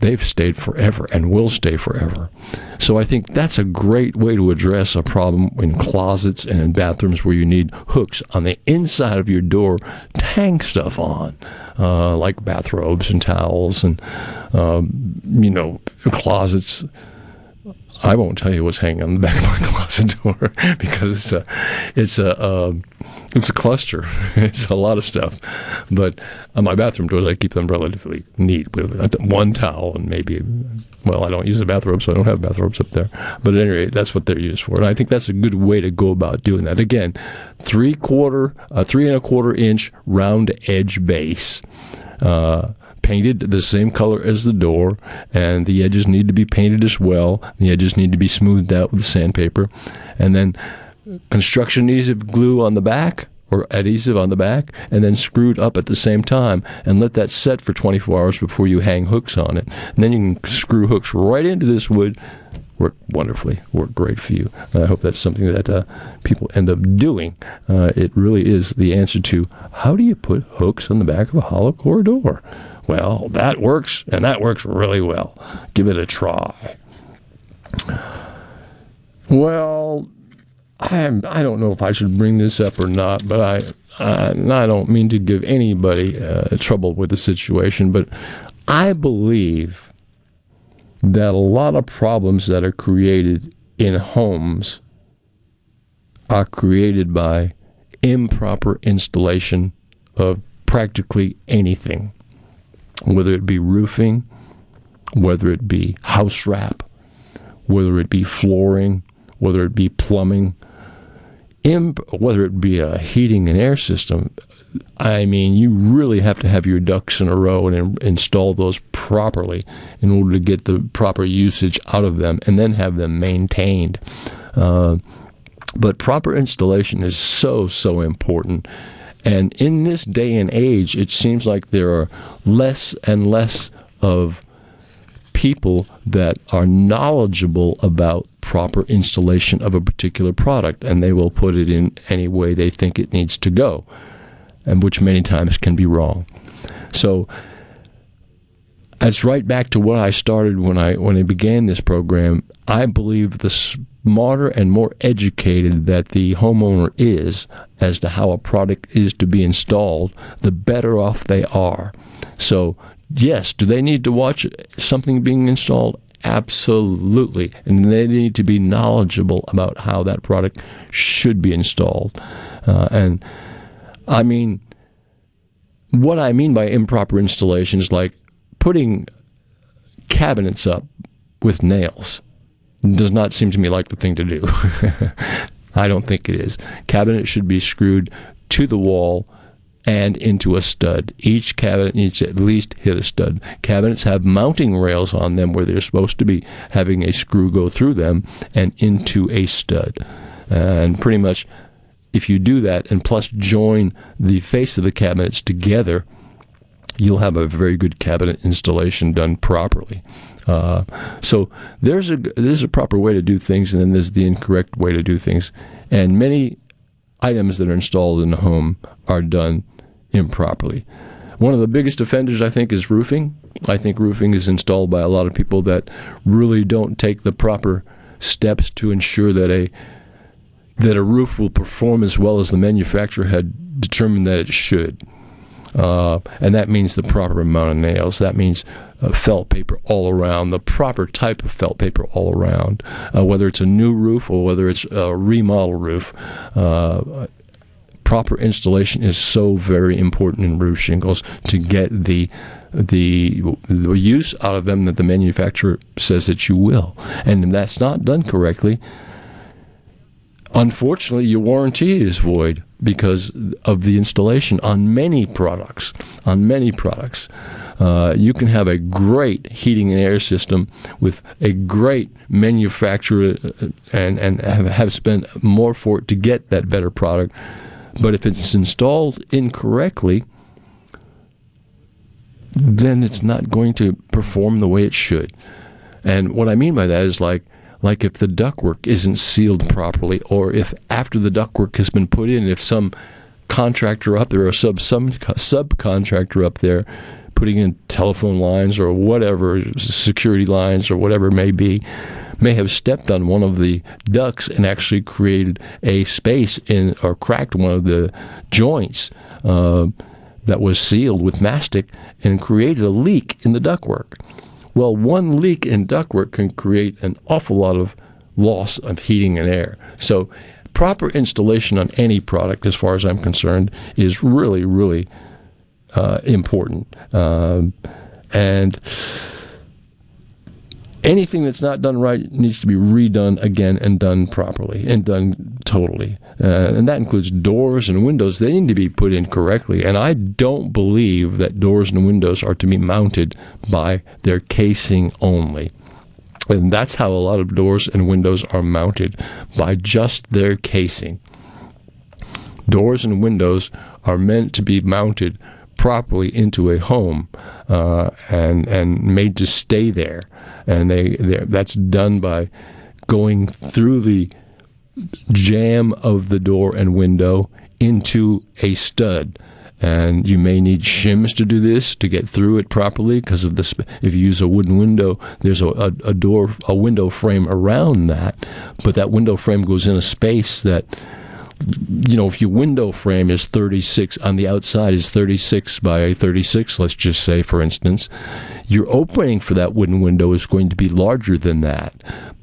they've stayed forever and will stay forever. So I think that's a great way to address a problem in closets and in bathrooms where you need hooks on the inside of your door to hang stuff on. Uh, like bathrobes and towels and, um, you know, closets I won't tell you what's hanging on the back of my closet door because it's a it's a uh, it's a cluster. it's a lot of stuff. But on my bathroom doors, I keep them relatively neat with one towel and maybe. Well, I don't use a bathrobe, so I don't have bathrobes up there. But at any rate, that's what they're used for, and I think that's a good way to go about doing that. Again, three quarter, uh, three and a quarter inch round edge base. Uh, painted the same color as the door, and the edges need to be painted as well. The edges need to be smoothed out with sandpaper, and then construction adhesive glue on the back or adhesive on the back, and then screwed up at the same time, and let that set for 24 hours before you hang hooks on it. And then you can screw hooks right into this wood. Work wonderfully, work great for you. And I hope that's something that uh, people end up doing. Uh, it really is the answer to how do you put hooks on the back of a hollow core door? Well, that works, and that works really well. Give it a try. Well, I I don't know if I should bring this up or not, but I I, I don't mean to give anybody uh, trouble with the situation, but I believe that a lot of problems that are created in homes are created by improper installation of practically anything whether it be roofing, whether it be house wrap, whether it be flooring, whether it be plumbing, imp- whether it be a heating and air system. I mean, you really have to have your ducks in a row and in- install those properly in order to get the proper usage out of them and then have them maintained. Uh, but proper installation is so, so important. And in this day and age, it seems like there are less and less of people that are knowledgeable about proper installation of a particular product, and they will put it in any way they think it needs to go, and which many times can be wrong. So it's right back to what I started when I when I began this program. I believe the smarter and more educated that the homeowner is as to how a product is to be installed, the better off they are. So, yes, do they need to watch something being installed? Absolutely. And they need to be knowledgeable about how that product should be installed. Uh, and I mean, what I mean by improper installation is like putting cabinets up with nails does not seem to me like the thing to do. I don't think it is. Cabinet should be screwed to the wall and into a stud. Each cabinet needs to at least hit a stud. Cabinets have mounting rails on them where they're supposed to be having a screw go through them and into a stud. And pretty much, if you do that and plus join the face of the cabinets together, you'll have a very good cabinet installation done properly. Uh, so there's a there's a proper way to do things, and then there's the incorrect way to do things. And many items that are installed in the home are done improperly. One of the biggest offenders, I think, is roofing. I think roofing is installed by a lot of people that really don't take the proper steps to ensure that a that a roof will perform as well as the manufacturer had determined that it should. Uh, and that means the proper amount of nails. That means uh, felt paper all around, the proper type of felt paper all around, uh, whether it's a new roof or whether it's a remodel roof. Uh, proper installation is so very important in roof shingles to get the the the use out of them that the manufacturer says that you will. And if that's not done correctly, unfortunately, your warranty is void because of the installation on many products. On many products. Uh, you can have a great heating and air system with a great manufacturer uh, and, and have, have spent more for it to get that better product. But if it's installed incorrectly, then it's not going to perform the way it should. And what I mean by that is like like if the ductwork isn't sealed properly, or if after the ductwork has been put in, if some contractor up there or sub some subcontractor up there putting in telephone lines or whatever security lines or whatever it may be may have stepped on one of the ducts and actually created a space in or cracked one of the joints uh, that was sealed with mastic and created a leak in the ductwork. Well, one leak in ductwork can create an awful lot of loss of heating and air. So, proper installation on any product, as far as I'm concerned, is really, really uh, important. Um, and anything that's not done right needs to be redone again and done properly and done totally. Uh, and that includes doors and windows. They need to be put in correctly. And I don't believe that doors and windows are to be mounted by their casing only. And that's how a lot of doors and windows are mounted by just their casing. Doors and windows are meant to be mounted properly into a home uh, and and made to stay there and they that's done by going through the jamb of the door and window into a stud. And you may need shims to do this to get through it properly because of this if you use a wooden window there's a, a, a, door a window frame around that but that window frame goes in a space that you know if your window frame is 36 on the outside is 36 by 36 let's just say for instance your opening for that wooden window is going to be larger than that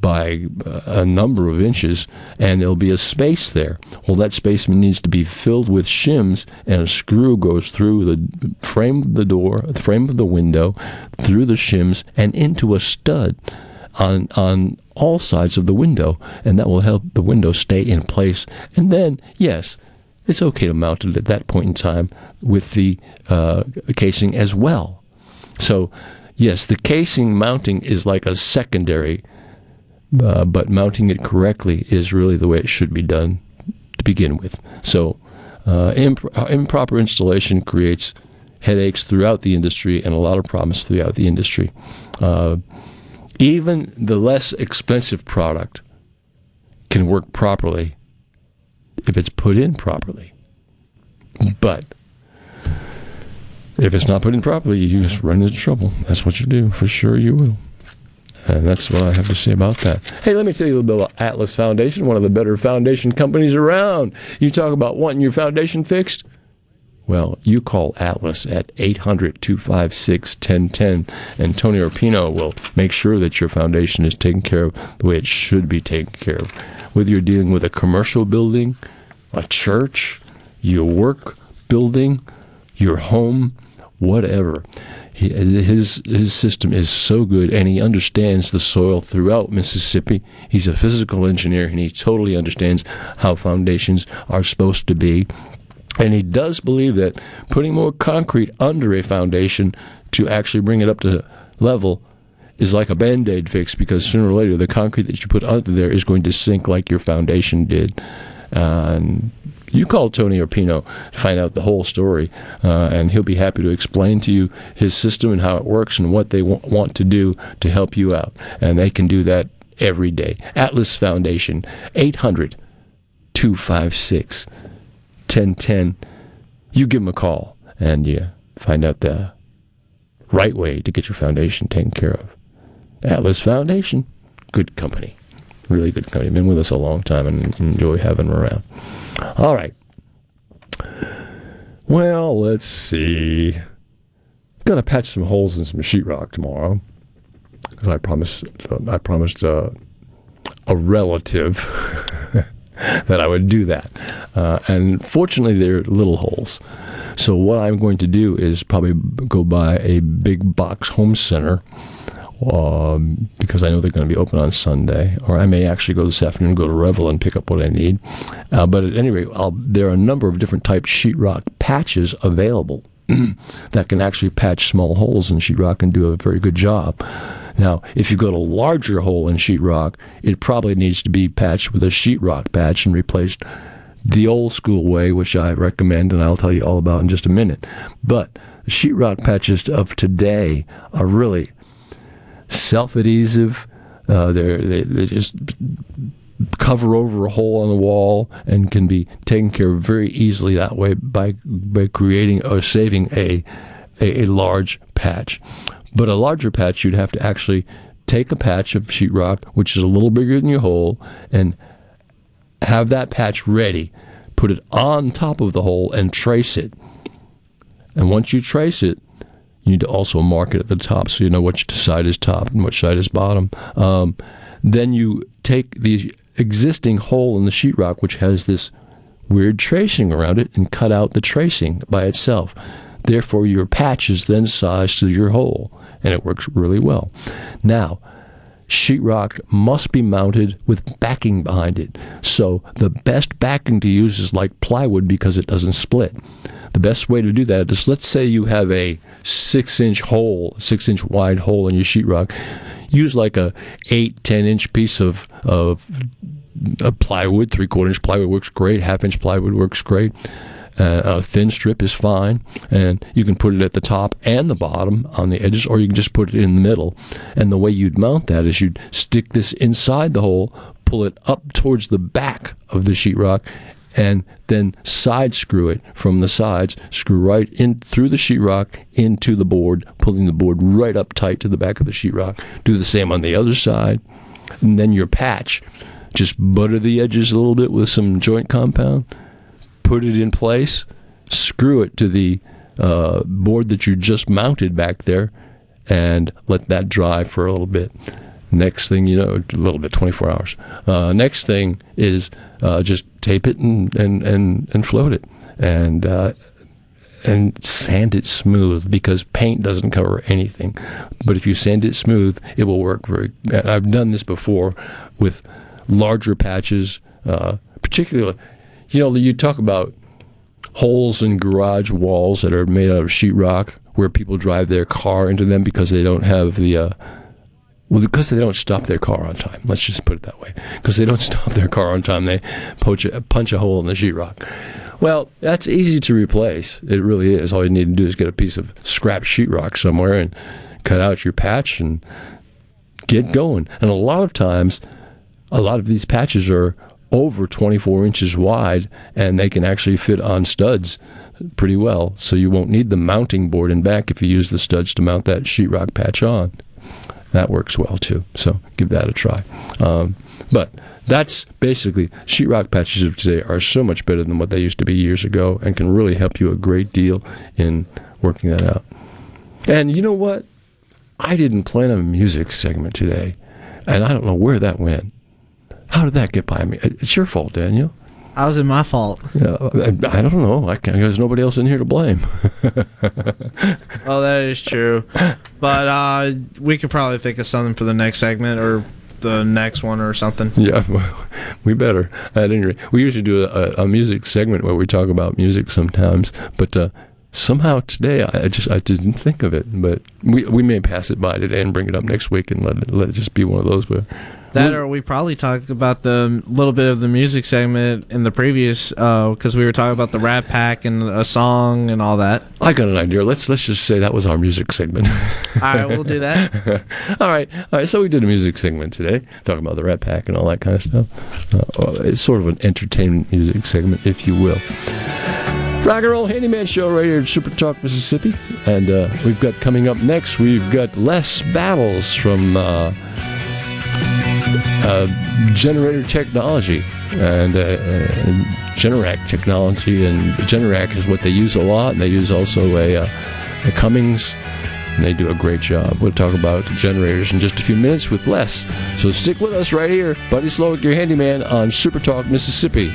by uh, a number of inches, and there'll be a space there. Well, that space needs to be filled with shims, and a screw goes through the frame of the door, the frame of the window, through the shims, and into a stud on on all sides of the window, and that will help the window stay in place. And then, yes, it's okay to mount it at that point in time with the uh, casing as well. So, yes, the casing mounting is like a secondary, uh, but mounting it correctly is really the way it should be done to begin with. So, uh, imp- uh, improper installation creates headaches throughout the industry and a lot of problems throughout the industry. Even the less expensive product can work properly if it's put in properly. But if it's not put in properly, you just run into trouble. That's what you do. For sure, you will. And that's what I have to say about that. Hey, let me tell you a little bit about Atlas Foundation, one of the better foundation companies around. You talk about wanting your foundation fixed? Well, you call Atlas at 800 256 1010, and Tony Arpino will make sure that your foundation is taken care of the way it should be taken care of. Whether you're dealing with a commercial building, a church, your work building, your home, whatever. His his system is so good, and he understands the soil throughout Mississippi. He's a physical engineer, and he totally understands how foundations are supposed to be. And he does believe that putting more concrete under a foundation to actually bring it up to level is like a band aid fix because sooner or later the concrete that you put under there is going to sink like your foundation did. And you call Tony Arpino to find out the whole story, uh, and he'll be happy to explain to you his system and how it works and what they w- want to do to help you out. And they can do that every day. Atlas Foundation, 800 256 1010. You give them a call and you find out the right way to get your foundation taken care of. Atlas Foundation, good company. Really good company. Been with us a long time and enjoy having them around. All right. Well, let's see. Gonna patch some holes in some sheetrock tomorrow, because I promised. I promised uh, a relative that I would do that, uh, and fortunately, they're little holes. So what I'm going to do is probably go buy a big box home center um, because I know they're going to be open on Sunday, or I may actually go this afternoon, go to Revell and pick up what I need. Uh, but at any rate, I'll, there are a number of different type sheetrock patches available that can actually patch small holes in sheetrock and do a very good job. Now, if you've got a larger hole in sheetrock, it probably needs to be patched with a sheetrock patch and replaced the old school way, which I recommend, and I'll tell you all about in just a minute. But sheetrock patches of today are really self-adhesive. Uh, they're, they they just cover over a hole on the wall and can be taken care of very easily that way by by creating or saving a a, a large patch. But a larger patch, you'd have to actually take a patch of sheetrock, which is a little bigger than your hole, and have that patch ready. Put it on top of the hole and trace it. And once you trace it, you need to also mark it at the top so you know which side is top and which side is bottom. Um, then you take the existing hole in the sheetrock, which has this weird tracing around it, and cut out the tracing by itself. Therefore, your patch is then sized to your hole, and it works really well. Now, sheetrock must be mounted with backing behind it. So the best backing to use is like plywood because it doesn't split. The best way to do that is let's say you have a six inch hole, six inch wide hole in your sheetrock. Use like a eight, ten inch piece of of a plywood, three quarter inch plywood works great, half inch plywood works great. Uh, a thin strip is fine, and you can put it at the top and the bottom on the edges, or you can just put it in the middle. And the way you'd mount that is you'd stick this inside the hole, pull it up towards the back of the sheetrock, and then side screw it from the sides, screw right in through the sheetrock into the board, pulling the board right up tight to the back of the sheetrock. Do the same on the other side, and then your patch. Just butter the edges a little bit with some joint compound put it in place, screw it to the uh, board that you just mounted back there, and let that dry for a little bit. Next thing you know, a little bit, 24 hours. Uh, next thing is uh, just tape it and, and, and, and float it. And uh, and sand it smooth because paint doesn't cover anything. But if you sand it smooth, it will work very. I've done this before with larger patches, uh, particularly you know, you talk about holes in garage walls that are made out of sheetrock where people drive their car into them because they don't have the uh, well, because they don't stop their car on time. Let's just put it that way. Because they don't stop their car on time, they a, punch a hole in the sheetrock. Well, that's easy to replace. It really is. All you need to do is get a piece of scrap sheetrock somewhere and cut out your patch and get going. And a lot of times, a lot of these patches are over 24 inches wide, and they can actually fit on studs pretty well. So you won't need the mounting board in back if you use the studs to mount that sheetrock patch on. That works well too. So give that a try. Um, but that's basically sheetrock patches of today are so much better than what they used to be years ago, and can really help you a great deal in working that out. And you know what? I didn't plan a music segment today, and I don't know where that went. How did that get by me? It's your fault, Daniel. How was it my fault? Yeah, I, I don't know. I can't, there's nobody else in here to blame. oh, that is true. But uh, we could probably think of something for the next segment or the next one or something. Yeah, we better. At any rate, we usually do a, a music segment where we talk about music sometimes, but uh, somehow today I just I didn't think of it. But we we may pass it by today and bring it up next week and let it, let it just be one of those where that or we probably talked about the little bit of the music segment in the previous because uh, we were talking about the Rat Pack and a song and all that. I got an idea. Let's let's just say that was our music segment. all right, we'll do that. all right, all right. So we did a music segment today, talking about the Rat Pack and all that kind of stuff. Uh, it's sort of an entertainment music segment, if you will. Rock and Roll Handyman Show right here at Super Talk, Mississippi. And uh, we've got coming up next, we've got Les Battles from uh, generator technology and uh, uh, Generac technology. And Generac is what they use a lot. And they use also a, uh, a Cummins. And they do a great job. We'll talk about generators in just a few minutes with Les. So stick with us right here. Buddy Slowick, your handyman on Super Talk, Mississippi.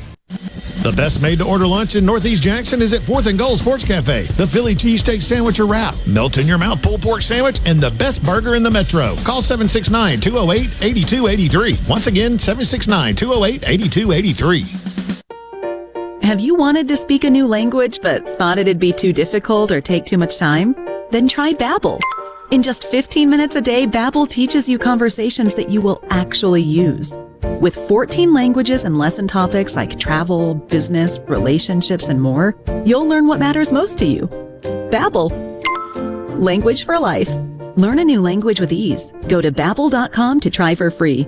The best made to order lunch in Northeast Jackson is at 4th and Gold Sports Cafe. The Philly cheesesteak sandwich or wrap, melt in your mouth pulled pork sandwich, and the best burger in the metro. Call 769 208 8283. Once again, 769 208 8283. Have you wanted to speak a new language but thought it'd be too difficult or take too much time? Then try Babbel. In just 15 minutes a day, Babbel teaches you conversations that you will actually use. With 14 languages and lesson topics like travel, business, relationships, and more, you'll learn what matters most to you. Babbel. Language for life. Learn a new language with ease. Go to babbel.com to try for free.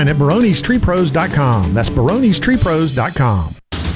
at baronestreepros.com. That's baronestreepros.com.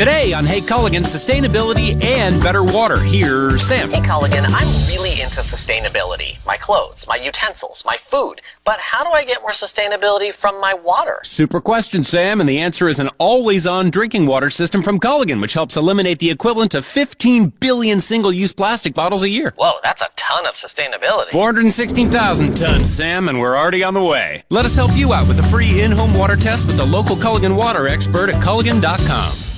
Today on Hey Culligan, sustainability and better water. Here's Sam. Hey Culligan, I'm really into sustainability. My clothes, my utensils, my food. But how do I get more sustainability from my water? Super question, Sam, and the answer is an always on drinking water system from Culligan, which helps eliminate the equivalent of 15 billion single use plastic bottles a year. Whoa, that's a ton of sustainability. 416,000 tons, Sam, and we're already on the way. Let us help you out with a free in home water test with the local Culligan water expert at Culligan.com.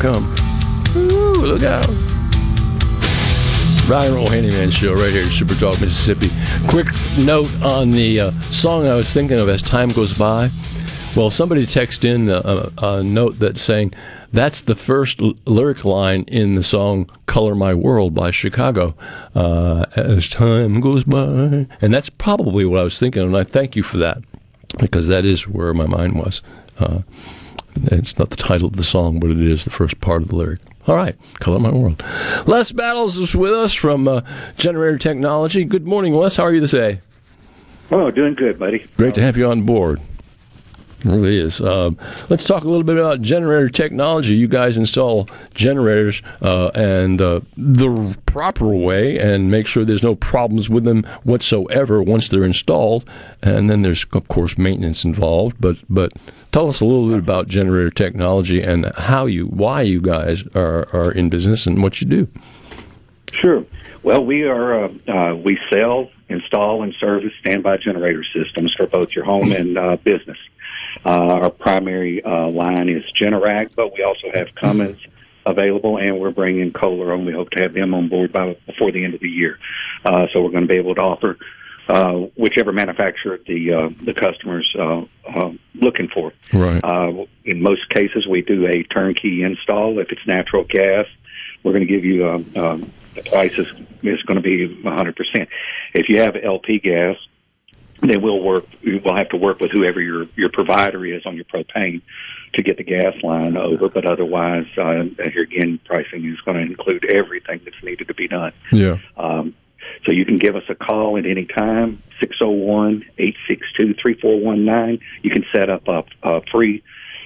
come. Ooh, look out. Ryan Roll Handyman Show right here at Super Talk, Mississippi. Quick note on the uh, song I was thinking of as time goes by. Well, somebody texted in a, a, a note that's saying that's the first l- lyric line in the song Color My World by Chicago. Uh, as time goes by. And that's probably what I was thinking, and I thank you for that because that is where my mind was. Uh, it's not the title of the song, but it is the first part of the lyric. All right, color my world. Les Battles is with us from uh, Generator Technology. Good morning, Les. How are you today? Oh, doing good, buddy. Great to have you on board. It really is. Um, let's talk a little bit about generator technology. You guys install generators uh, and uh, the proper way, and make sure there's no problems with them whatsoever once they're installed. And then there's of course maintenance involved. But but tell us a little bit about generator technology and how you, why you guys are are in business and what you do. Sure. Well, we are uh, uh, we sell, install, and service standby generator systems for both your home and uh, business. Uh, our primary uh, line is Generac, but we also have Cummins available, and we're bringing Kohler on. We hope to have them on board by before the end of the year. Uh, so we're going to be able to offer uh, whichever manufacturer the uh, the customers uh, uh, looking for. Right. Uh, in most cases, we do a turnkey install. If it's natural gas, we're going to give you um, um, the price is, is going to be 100%. If you have LP gas, then we'll work. We'll have to work with whoever your your provider is on your propane to get the gas line over. But otherwise, uh, here again, pricing is going to include everything that's needed to be done. Yeah. Um, so you can give us a call at any time, 601-862-3419. You can set up a, a free,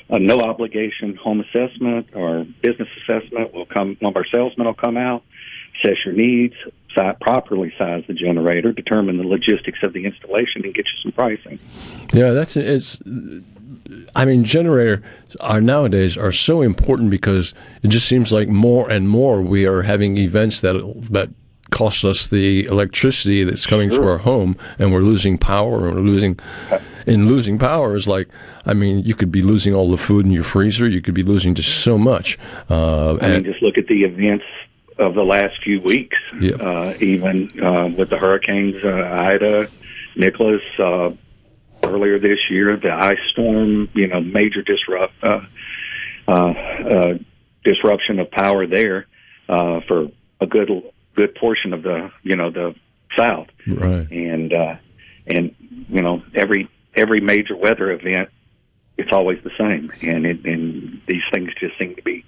a no obligation home assessment or business assessment. We'll come, one of our salesmen will come out, assess your needs, size, properly size the generator, determine the logistics of the installation, and get you some pricing. Yeah, that's it's. I mean, generators are nowadays are so important because it just seems like more and more we are having events that that cost us the electricity that's coming Sure. to our home, and we're losing power, and we're losing. And losing power is like, I mean, you could be losing all the food in your freezer. You could be losing just so much. Uh, I mean, and just look at the events of the last few weeks. Yeah. Uh, even uh, with the hurricanes, uh, Ida, Nicholas, uh, earlier this year, the ice storm. You know, major disrupt uh, uh, uh, disruption of power there uh, for a good good portion of the you know the South, right. and uh, and you know every every major weather event. It's always the same, and it, and these things just seem to be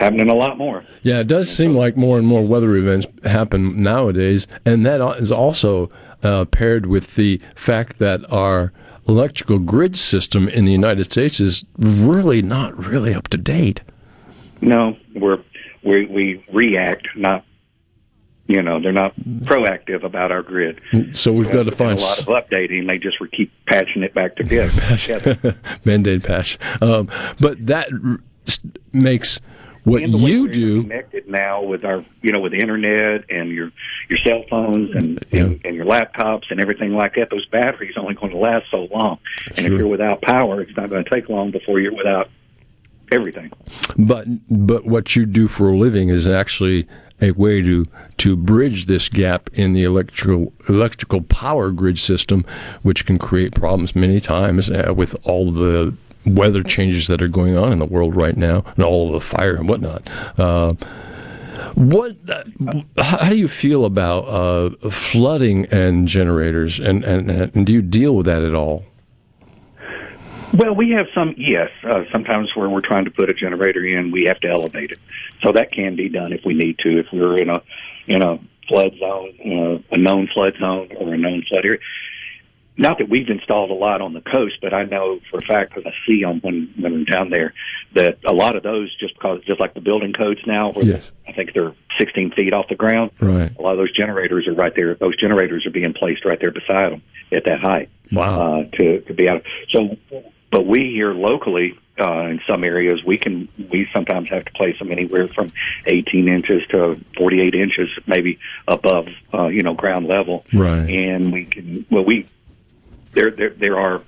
happening a lot more. Yeah, it does seem like more and more weather events happen nowadays, and that is also uh, paired with the fact that our electrical grid system in the United States is really not really up to date. No, we're we we react, not you know they're not proactive about our grid. So we've got to find a lot of updating. They just keep patching it back together. Band-Aid patch. Um, but that makes what And the way you we're do. connected now with our you know with the internet and your your cell phones and, and and your laptops and everything like that. Those batteries only going to last so long, and if you're without power, it's not going to take long before you're without everything. But but what you do for a living is actually a way to to bridge this gap in the electrical electrical power grid system, which can create problems many times uh, with all the weather changes that are going on in the world right now and all the fire and whatnot. Uh, what? Uh, how do you feel about uh, flooding and generators, and, and and do you deal with that at all? Well, we have some, yes. Uh, sometimes where we're trying to put a generator in, we have to elevate it. So that can be done if we need to. If we're in a in a flood zone, uh, a known flood zone, or a known flood area. Not that we've installed a lot on the coast, but I know for a fact because I see them when when I'm down there that a lot of those just because just like the building codes now, where Yes. I think they're 16 feet off the ground. Right. A lot of those generators are right there. Those generators are being placed right there beside them at that height Wow. uh, to to be out. So, but we here locally uh, in some areas we can we sometimes have to place them anywhere from 18 inches to 48 inches, maybe above uh, you know ground level. Right. And we can well we there there there are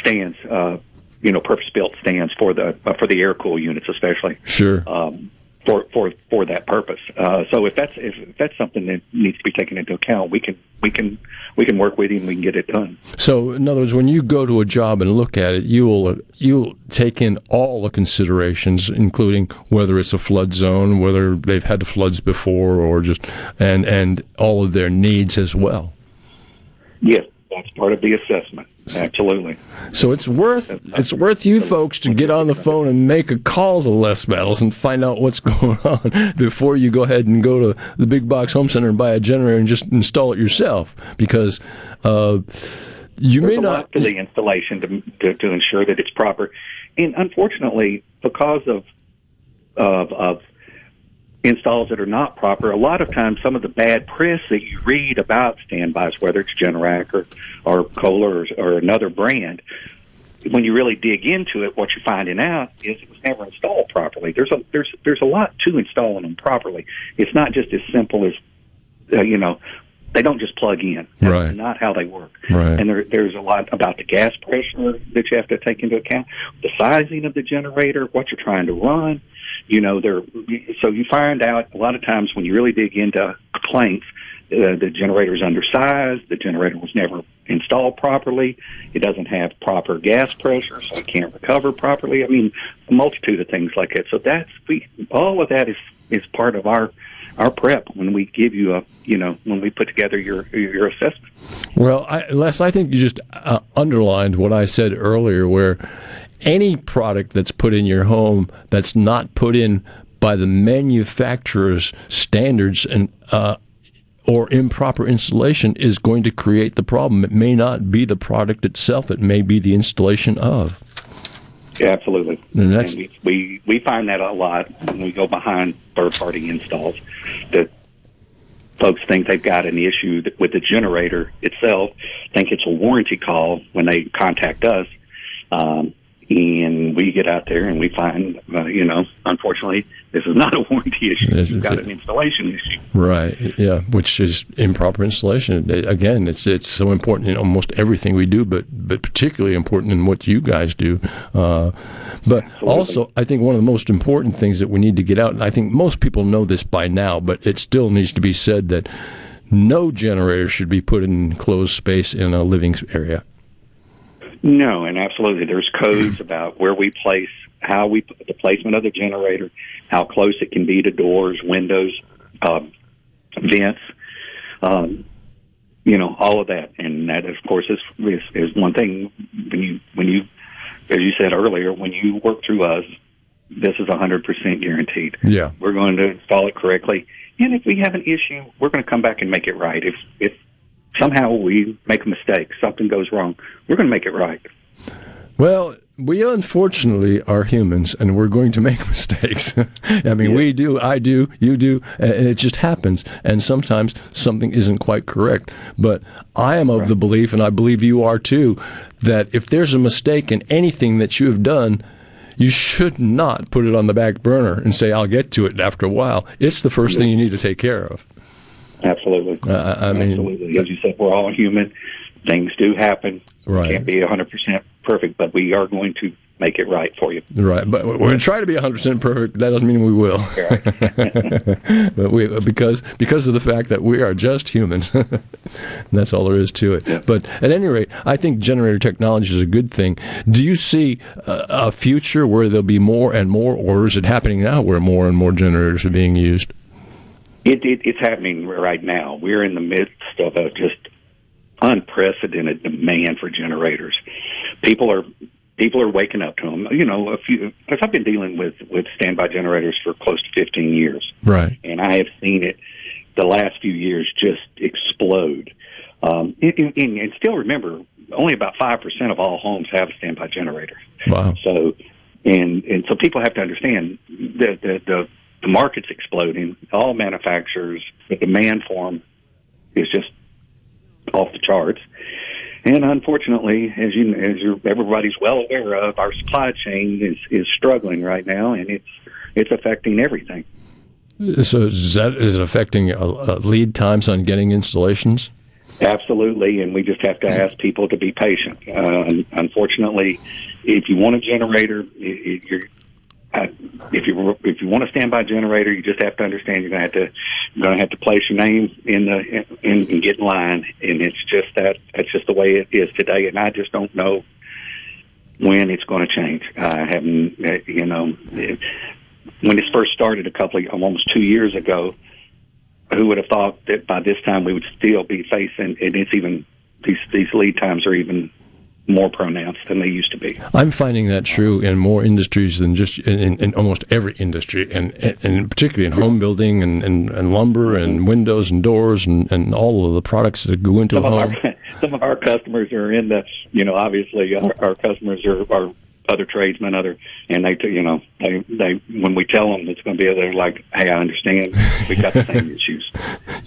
stands. Uh, you know, purpose-built stands for the uh, for the air cool units, especially Sure. um, for for for that purpose. Uh, so if that's if that's something that needs to be taken into account, we can we can we can work with you and we can get it done. So, in other words, when you go to a job and look at it, you will you'll take in all the considerations, including whether it's a flood zone, whether they've had floods before, or just and and all of their needs as well. Yes, that's part of the assessment. Absolutely. So it's worth it's worth you folks to get on the phone and make a call to Les Battles and find out what's going on before you go ahead and go to the big box home center and buy a generator and just install it yourself because uh, You There's may not to the installation to, to to ensure that it's proper, and unfortunately, because of of of installs that are not proper, a lot of times some of the bad press that you read about standbys, whether it's Generac or or Kohler or, or another brand, when you really dig into it, what you're finding out is it was never installed properly. There's a there's there's a lot to installing them properly. It's not just as simple as uh, you know they don't just plug in. That's Right. not how they work. Right. And there, there's a lot about the gas pressure that you have to take into account, the sizing of the generator, what you're trying to run. You know, there. So you find out a lot of times when you really dig into complaints, uh, the generator's undersized. The generator was never installed properly. It doesn't have proper gas pressure, so it can't recover properly. I mean, a multitude of things like that. So that's we all of that is is part of our our prep when we give you a you know when we put together your your assessment. Well, I, Les, I think you just uh, underlined what I said earlier, where any product that's put in your home that's not put in by the manufacturer's standards and uh, or improper installation is going to create the problem. It may not be the product itself; it may be the installation of. Yeah, absolutely. And that's- we, we we find that a lot when we go behind third party installs that folks think they've got an issue with the generator itself, think it's a warranty call when they contact us. Um, and we get out there and we find, uh, you know, unfortunately, this is not a warranty issue. This You've is got it. an installation issue. Right. Yeah. Which is improper installation. Again, it's it's so important in almost everything we do, but but particularly important in what you guys do. Uh, but also, I think one of the most important things that we need to get out, and I think most people know this by now, but it still needs to be said that no generator should be put in enclosed space in a living area. No, and absolutely. There's codes about where we place, how we put the placement of the generator, how close it can be to doors, windows, um, vents, um, you know, all of that. And that, of course, is, is is one thing when you when you, as you said earlier, when you work through us, this is 100% guaranteed. Yeah. We're going to install it correctly, and if we have an issue, we're going to come back and make it right. If if somehow we make a mistake, something goes wrong, we're going to make it right. Well, we unfortunately are humans, and we're going to make mistakes. I mean, we do, I do, you do, and it just happens. And sometimes something isn't quite correct. But I am of the belief, and I believe you are too, that if there's a mistake in anything that you have done, you should not put it on the back burner and say, "I'll get to it after a while." It's the first thing you need to take care of. Absolutely. Uh, I mean, Absolutely. As you said, we're all human. Things do happen. Right. Can't be 100% perfect, but we are going to make it right for you. Right, but we're going to try to be 100% perfect. That doesn't mean we will. but we because because of the fact that we are just humans. and that's all there is to it. But at any rate, I think generator technology is a good thing. Do you see a, a future where there'll be more and more, or is it happening now where more and more generators are being used? It, it, it's happening right now. We're in the midst of a just unprecedented demand for generators. People are people are waking up to them. You know, a few because I've been dealing with with standby generators for close to 15 years. Right. and I have seen it the last few years just explode. Um, and, and, and still remember, only about five percent of all homes have a standby generator. Wow. So, and and so people have to understand that the, the the market's exploding. All manufacturers, the demand for them is just off the charts. And unfortunately, as you as you're, everybody's well aware of, our supply chain is is struggling right now, and it's it's affecting everything. So is that is it affecting uh, uh, lead times on getting installations? Absolutely, and we just have to ask people to be patient. Uh, unfortunately, if you want a generator, i- i- you're uh, if you if you want a standby generator, you just have to understand you're going to have to you're to have to place your name in the in, and get in line, and it's just that that's just the way it is today. And I just don't know when it's going to change. I haven't, uh, you know, when this first started a couple of almost two years ago, who would have thought that by this time we would still be facing, and it's even these these lead times are even more pronounced than they used to be. I'm finding that true in more industries than just in, in, almost every industry, and, and, and particularly in home building and, and, and lumber and windows and doors and, and all of the products that go into some a home. Of our, some of our customers are in the, you know, obviously our, our customers are, are other tradesmen, other, and they, you know, they, they, when we tell them it's going to be, they're like, hey, I understand. We've got the same issues,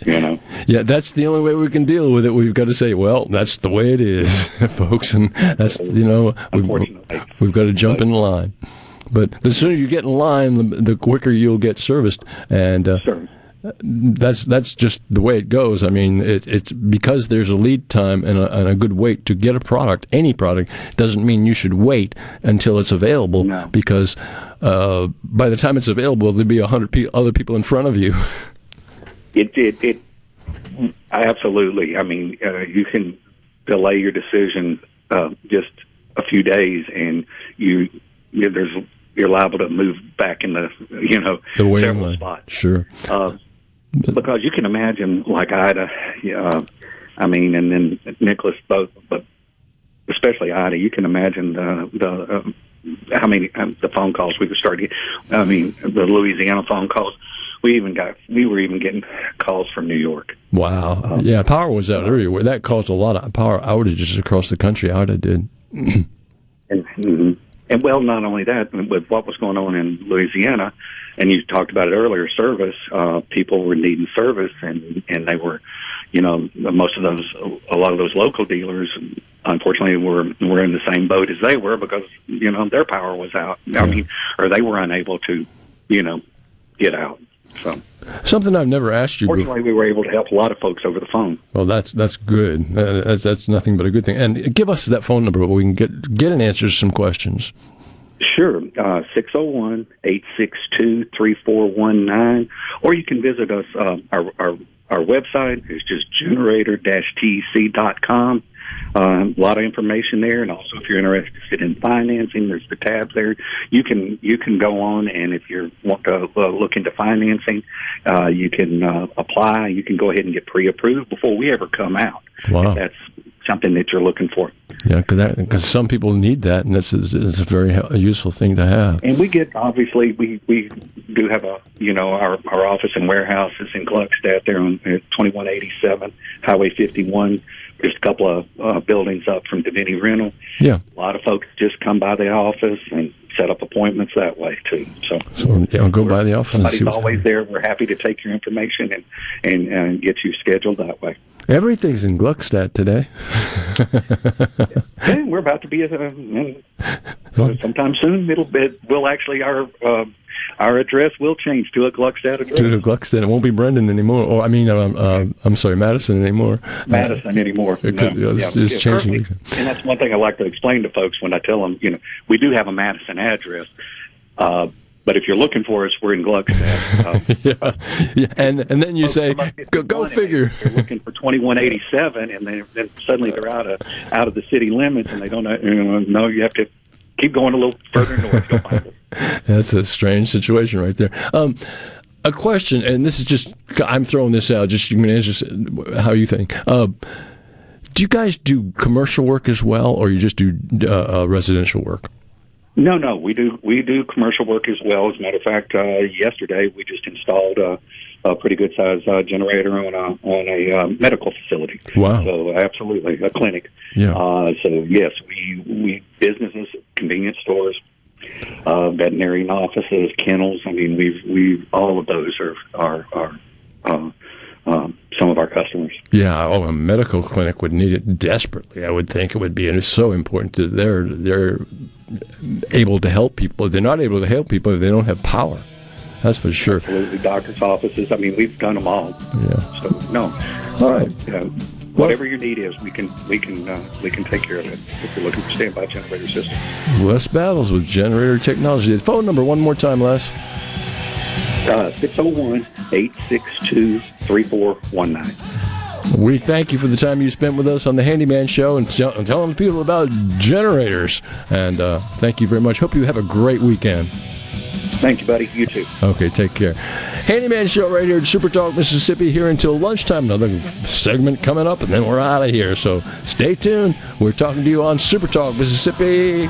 you know. Yeah, that's the only way we can deal with it. We've got to say, well, that's the way it is, folks, and that's you know, we've, we've got to jump in line. But the sooner you get in line, the, the quicker you'll get serviced, and uh, sure that's that's just the way it goes. I mean, it, it's because there's a lead time and a, and a, good wait to get a product. Any product doesn't mean you should wait until it's available no. because uh, by the time it's available, there'll be a hundred pe- other people in front of you. It it, it absolutely. I mean, uh, you can delay your decision uh, just a few days, and you, you there's you're liable to move back in the you know the waiting several spots. Sure. Uh, because you can imagine, like Ida, uh, I mean, and then Nicholas both, but especially Ida, you can imagine the the uh, how many um, the phone calls we were starting. I mean, the Louisiana phone calls. We even got we were even getting calls from New York. Wow. Um, yeah, power was out everywhere. That caused a lot of power outages across the country. Ida did. and, mm-hmm. and well, not only that, with what was going on in Louisiana, and you talked about it earlier, service. Uh, people were needing service, and and they were, you know, most of those, a lot of those local dealers, unfortunately, were were in the same boat as they were because you know their power was out. I mean, or they were unable to, you know, get out. So something I've never asked you. Fortunately, we were able to help a lot of folks over the phone. Well, that's that's good. That's that's nothing but a good thing. And give us that phone number, where we can get get an answer to some questions. Sure, uh, 601 862 3419. Or you can visit us. Uh, our, our, our website is just generator tec.com. Uh, a lot of information there, and also if you're interested in financing, there's the tabs there. You can you can go on, and if you're want to uh, look into financing, uh, you can uh, apply. You can go ahead and get pre-approved before we ever come out. Wow, that's something that you're looking for. Yeah, because some people need that, and this is, is a very useful thing to have. And we get obviously we we do have a you know our our office and warehouse is in Gluckstadt there on uh, 2187 Highway 51. There's a couple of uh, buildings up from Davini Rental. Yeah, a lot of folks just come by the office and set up appointments that way too. So, so yeah, go by the office. Somebody's always there. We're happy to take your information and and and get you scheduled that way. Everything's in Gluckstadt today. yeah, we're about to be uh, sometime soon. It'll be, we'll actually our uh, our address will change to a Gluckstadt address. To a Gluckstadt, it won't be Brandon anymore. Or I mean, um, uh, I'm sorry, Madison anymore. Madison anymore. It could, you know, yeah, it's, it's yeah, changing. And that's one thing I like to explain to folks when I tell them, you know, we do have a Madison address. Uh, but if you're looking for us, we're in Gluckstadt. Uh, yeah. yeah, and and then you say, go, go figure. They're looking for 2187, and then, then suddenly they're out of out of the city limits, and they don't know. You know, no, you have to keep going a little further north. You'll find it. That's a strange situation right there. Um, a question, and this is just I'm throwing this out. Just you can answer how you think. Uh, do you guys do commercial work as well, or you just do uh, uh, residential work? No, no, we do we do commercial work as well. As a matter of fact, uh, yesterday we just installed a, a pretty good sized uh, generator on a on a uh, medical facility. Wow! So absolutely a clinic. Yeah. Uh, so yes, we we businesses, convenience stores, uh, veterinarian offices, kennels. I mean, we've we all of those are are are. Uh, um, some of our customers. Yeah, oh, a medical clinic would need it desperately. I would think it would be, and it's so important to their they're able to help people. If They're not able to help people if they don't have power. That's for sure. Absolutely, doctors' offices. I mean, we've done them all. Yeah. So no. All right. You know, whatever your need is, we can we can uh, we can take care of it. If you're looking for standby generator system. Les Battles with Generator Technology. The phone number one more time, Les. Uh, 601-862-3419. We thank you for the time you spent with us on the Handyman Show and, t- and telling people about generators. And uh, thank you very much. Hope you have a great weekend. Thank you, buddy. You too. Okay, take care. Handyman Show right here at Super Talk, Mississippi, here until lunchtime. Another segment coming up, and then we're out of here. So stay tuned. We're talking to you on Super Talk, Mississippi.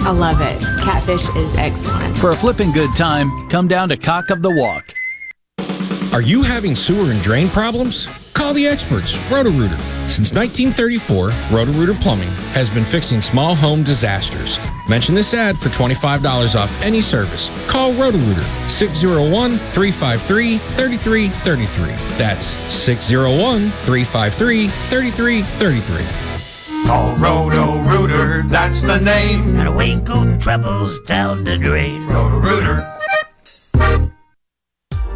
I love it. Catfish is excellent. For a flipping good time, come down to Cock of the Walk. Are you having sewer and drain problems? Call the experts, Roto-Rooter. Since 1934, Roto-Rooter Plumbing has been fixing small home disasters. Mention this ad for $25 off any service. Call Roto-Rooter 601-353-3333. That's 601-353-3333. Call Roto Rooter, that's the name. And away go troubles down the drain. Roto Rooter.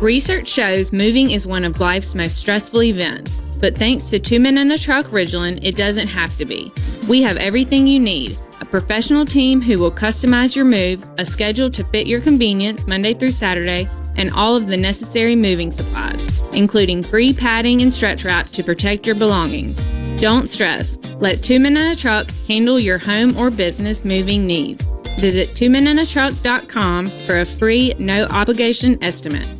Research shows moving is one of life's most stressful events, but thanks to Two Men and a Truck Ridgeland, it doesn't have to be. We have everything you need a professional team who will customize your move, a schedule to fit your convenience Monday through Saturday, and all of the necessary moving supplies, including free padding and stretch wrap to protect your belongings. Don't stress. Let Two Men and a Truck handle your home or business moving needs. Visit twomenandatruck.com for a free, no obligation estimate.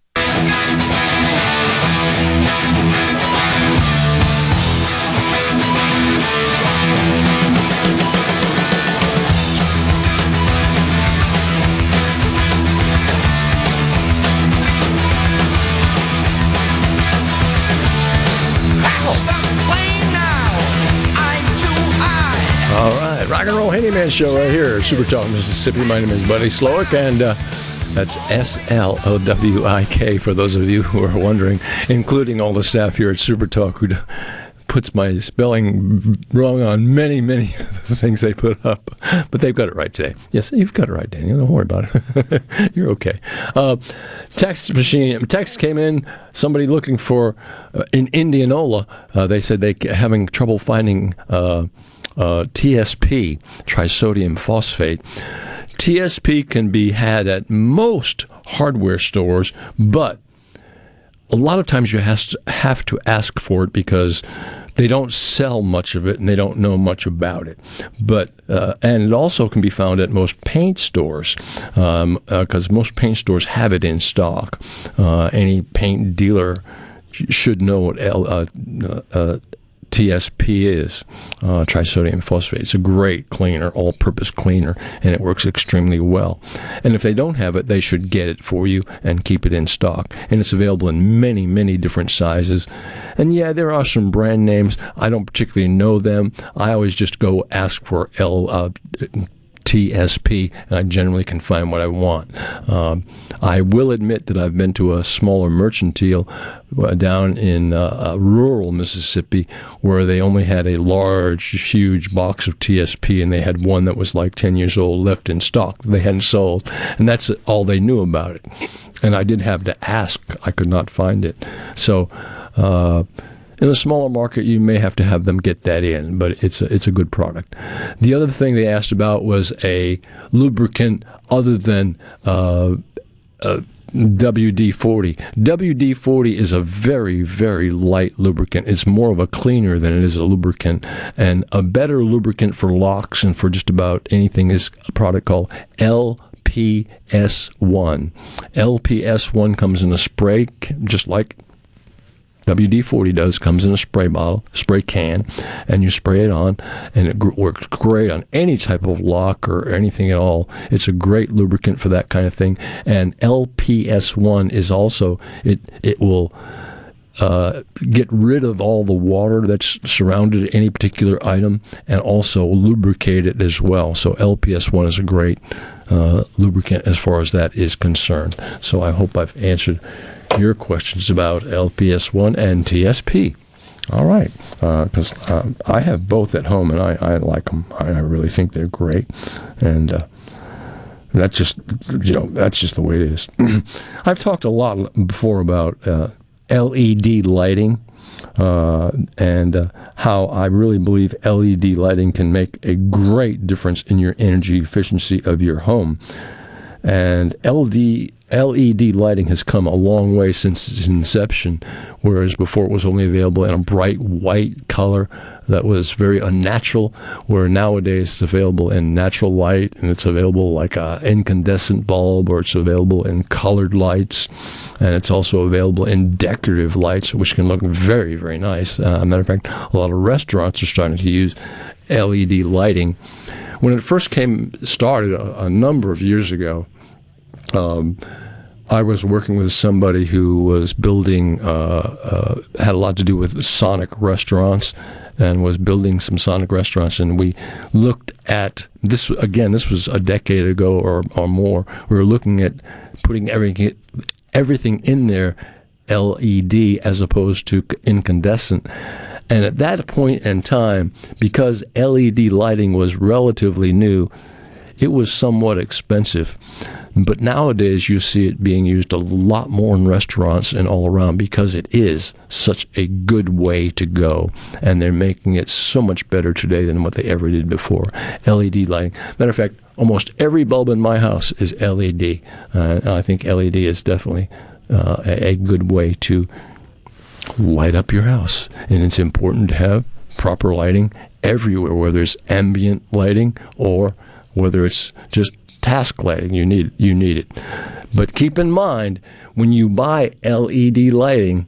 Handyman show right here, Super Talk, Mississippi. My name is Buddy Slowik, and uh, that's S L O W I K for those of you who are wondering, including all the staff here at Super Talk who puts my spelling wrong on many, many things they put up, but they've got it right today. Yes, you've got it right, Daniel. Don't worry about it. You're okay. Uh, text machine. Text came in. Somebody looking for uh, in Indianola. Uh, they said they having trouble finding uh, uh, TSP, trisodium phosphate. TSP can be had at most hardware stores, but a lot of times you has have to ask for it because they don't sell much of it and they don't know much about it. But uh, and it also can be found at most paint stores because um, uh, most paint stores have it in stock. Uh, any paint dealer should know what L, uh, uh, TSP is, uh, trisodium phosphate. It's a great cleaner, all purpose cleaner, and it works extremely well. And if they don't have it, they should get it for you and keep it in stock. And it's available in many, many different sizes. And yeah, there are some brand names. I don't particularly know them. I always just go ask for L. Uh, TSP, and I generally can find what I want. Um, I will admit that I've been to a smaller mercantile uh, down in uh, uh, rural Mississippi where they only had a large, huge box of TSP, and they had one that was like 10 years old left in stock they hadn't sold, and that's all they knew about it. And I did have to ask, I could not find it. So, uh, in a smaller market, you may have to have them get that in, but it's a, it's a good product. The other thing they asked about was a lubricant other than uh, uh, WD-40. WD-40 is a very, very light lubricant. It's more of a cleaner than it is a lubricant. And a better lubricant for locks and for just about anything is a product called LPS1. LPS1 comes in a spray, just like WD-40 does comes in a spray bottle, spray can, and you spray it on, and it g- works great on any type of lock or anything at all. It's a great lubricant for that kind of thing. And LPS1 is also it it will. Uh, get rid of all the water that's surrounded any particular item and also lubricate it as well. So LPS1 is a great uh, lubricant as far as that is concerned. So I hope I've answered your questions about LPS1 and TSP. All right, because uh, uh, I have both at home and I, I like them. I, I really think they're great, and uh, that's just you know that's just the way it is. I've talked a lot before about uh, LED lighting. Uh, and uh, how I really believe LED lighting can make a great difference in your energy efficiency of your home. And LED LED lighting has come a long way since its inception, whereas before it was only available in a bright white color that was very unnatural, where nowadays it's available in natural light and it's available like an incandescent bulb or it's available in colored lights and it's also available in decorative lights, which can look very, very nice. Uh, matter of fact, a lot of restaurants are starting to use LED lighting. When it first came started a, a number of years ago, um, I was working with somebody who was building, uh, uh, had a lot to do with Sonic restaurants and was building some Sonic restaurants. And we looked at this again, this was a decade ago or, or more. We were looking at putting everything, everything in there LED as opposed to incandescent. And at that point in time, because LED lighting was relatively new, it was somewhat expensive. But nowadays, you see it being used a lot more in restaurants and all around because it is such a good way to go. And they're making it so much better today than what they ever did before. LED lighting. Matter of fact, almost every bulb in my house is LED. Uh, I think LED is definitely uh, a, a good way to light up your house. And it's important to have proper lighting everywhere, whether it's ambient lighting or whether it's just task lighting. You need you need it. But keep in mind when you buy LED lighting,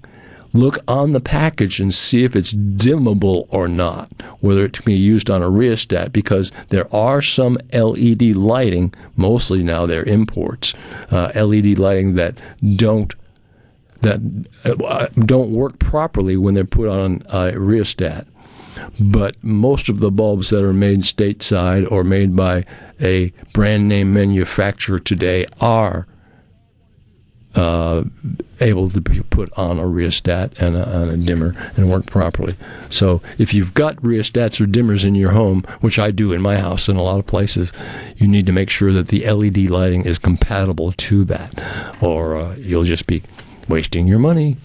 look on the package and see if it's dimmable or not, whether it can be used on a rheostat, because there are some LED lighting, mostly now they're imports, uh, LED lighting that don't that uh, don't work properly when they're put on a rheostat. But most of the bulbs that are made stateside or made by a brand name manufacturer today are uh, able to be put on a rheostat and a, a dimmer and work properly. So if you've got rheostats or dimmers in your home, which I do in my house in a lot of places, you need to make sure that the LED lighting is compatible to that, or uh, you'll just be wasting your money,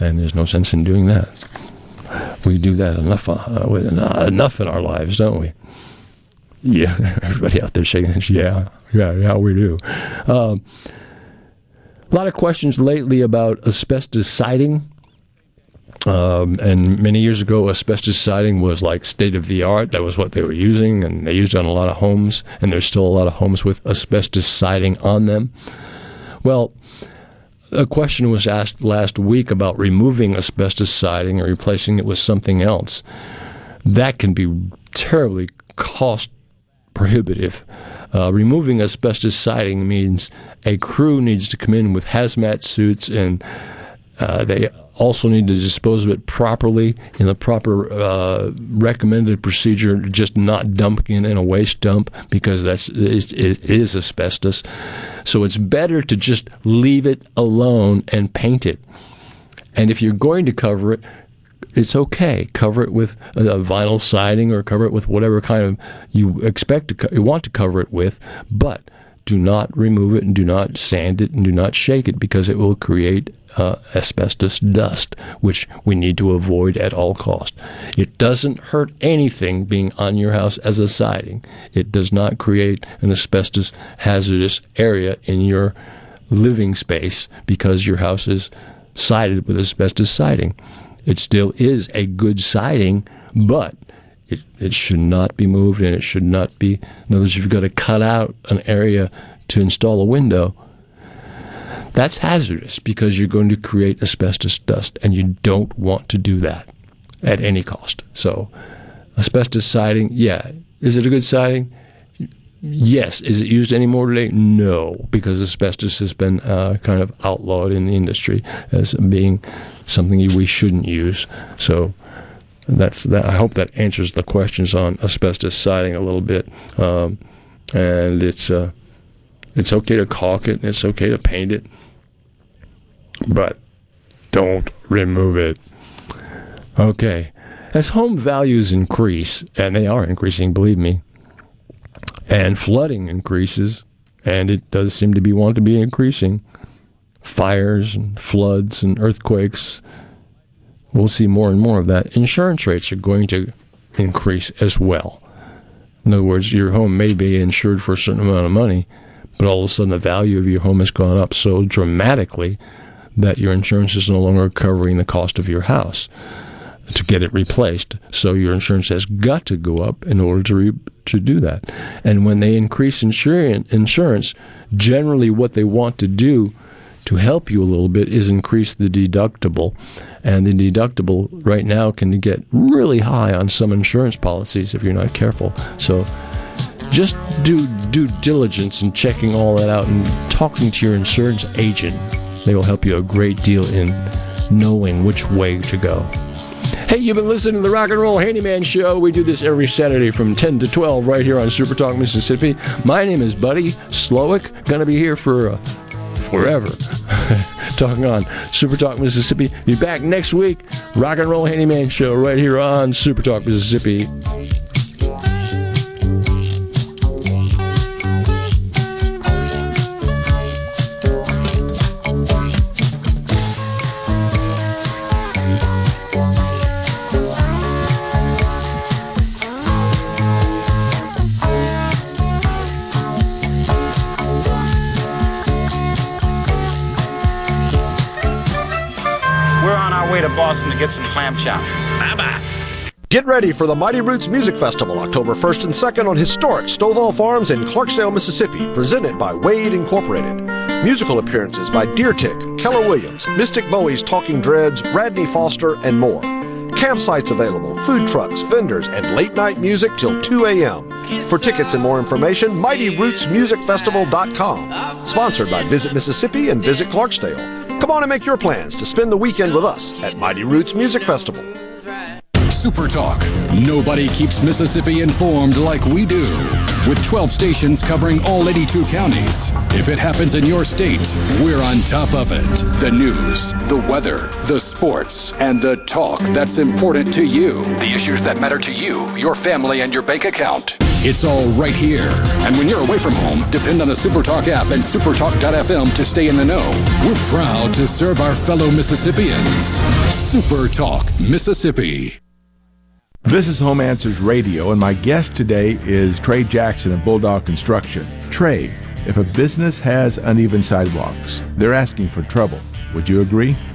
and there's no sense in doing that. We do that enough uh, with enough in our lives, don't we? Yeah, everybody out there shaking Yeah, yeah, yeah, we do. Um, a lot of questions lately about asbestos siding. Um, and many years ago, asbestos siding was like state of the art. That was what they were using, and they used it on a lot of homes. And there's still a lot of homes with asbestos siding on them. Well, a question was asked last week about removing asbestos siding and replacing it with something else. That can be terribly cost prohibitive. Uh, removing asbestos siding means a crew needs to come in with hazmat suits and uh, they also need to dispose of it properly in the proper uh, recommended procedure, just not dumping it in a waste dump because that's it is asbestos. So it's better to just leave it alone and paint it. And if you're going to cover it, it's okay. Cover it with a, vinyl siding or cover it with whatever kind of you expect to co- you want to cover it with, but do not remove it and do not sand it and do not shake it because it will create uh, asbestos dust, which we need to avoid at all cost. It doesn't hurt anything being on your house as a siding. It does not create an asbestos hazardous area in your living space because your house is sided with asbestos siding. It still is a good siding, but it, it should not be moved and it should not be. In other words, if you've got to cut out an area to install a window. That's hazardous because you're going to create asbestos dust, and you don't want to do that at any cost. So, asbestos siding, yeah. Is it a good siding? Yes. Is it used anymore today? No, because asbestos has been uh, kind of outlawed in the industry as being something we shouldn't use. So that's that. I hope that answers the questions on asbestos siding a little bit. Um, and it's uh, it's okay to caulk it. It's okay to paint it, but don't remove it. Okay. As home values increase, and they are increasing, believe me, and flooding increases, and it does seem to be want to be increasing, fires and floods and earthquakes. We'll see more and more of that. Insurance rates are going to increase as well. In other words, your home may be insured for a certain amount of money, but all of a sudden the value of your home has gone up so dramatically that your insurance is no longer covering the cost of your house to get it replaced. So your insurance has got to go up in order to re- to do that. And when they increase insurance, insurance, generally what they want to do to help you a little bit is increase the deductible. And the deductible right now can get really high on some insurance policies if you're not careful. So just do due diligence in checking all that out and talking to your insurance agent. They will help you a great deal in knowing which way to go. Hey, you've been listening to the Rock and Roll Handyman Show. We do this every Saturday from 10 to 12 right here on Super Talk Mississippi. My name is Buddy Slowik. Gonna be here for uh, forever. Talking on Super Talk Mississippi. Be back next week. Rock and Roll Handyman Show right here on Super Talk Mississippi. Chowder. Bye bye. Get ready for the Mighty Roots Music Festival October 1st and 2nd on historic Stovall Farms in Clarksdale, Mississippi, presented by Wade Incorporated. Musical appearances by Deer Tick, Keller Williams, Mystic Bowie's Talking Dreads, Radney Foster, and more. Campsites available, food trucks, vendors, and late night music till 2 a.m. For tickets and more information, MightyRootsMusicFestival.com. Sponsored by Visit Mississippi and Visit Clarksdale. Come on and make your plans to spend the weekend with us at Mighty Roots Music Festival. Super Talk. Nobody keeps Mississippi informed like we do. With 12 stations covering all 82 counties. If it happens in your state, we're on top of it. The news, the weather, the sports, and the talk that's important to you. The issues that matter to you, your family, and your bank account. It's all right here. And when you're away from home, depend on the SuperTalk app and supertalk.fm to stay in the know. We're proud to serve our fellow Mississippians. SuperTalk, Mississippi. This is Home Answers Radio, and my guest today is Trey Jackson of Bulldog Construction. Trey, if a business has uneven sidewalks, they're asking for trouble. Would you agree?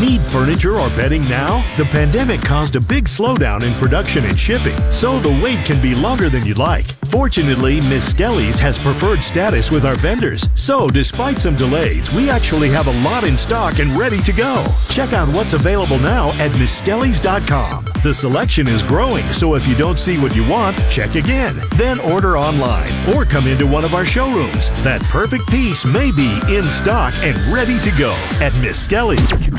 Need furniture or bedding now? The pandemic caused a big slowdown in production and shipping, so the wait can be longer than you'd like. Fortunately, Miskelly's has preferred status with our vendors, so despite some delays, we actually have a lot in stock and ready to go. Check out what's available now at Miskellys.com. The selection is growing, so if you don't see what you want, check again. Then order online or come into one of our showrooms. That perfect piece may be in stock and ready to go at Miskelly's.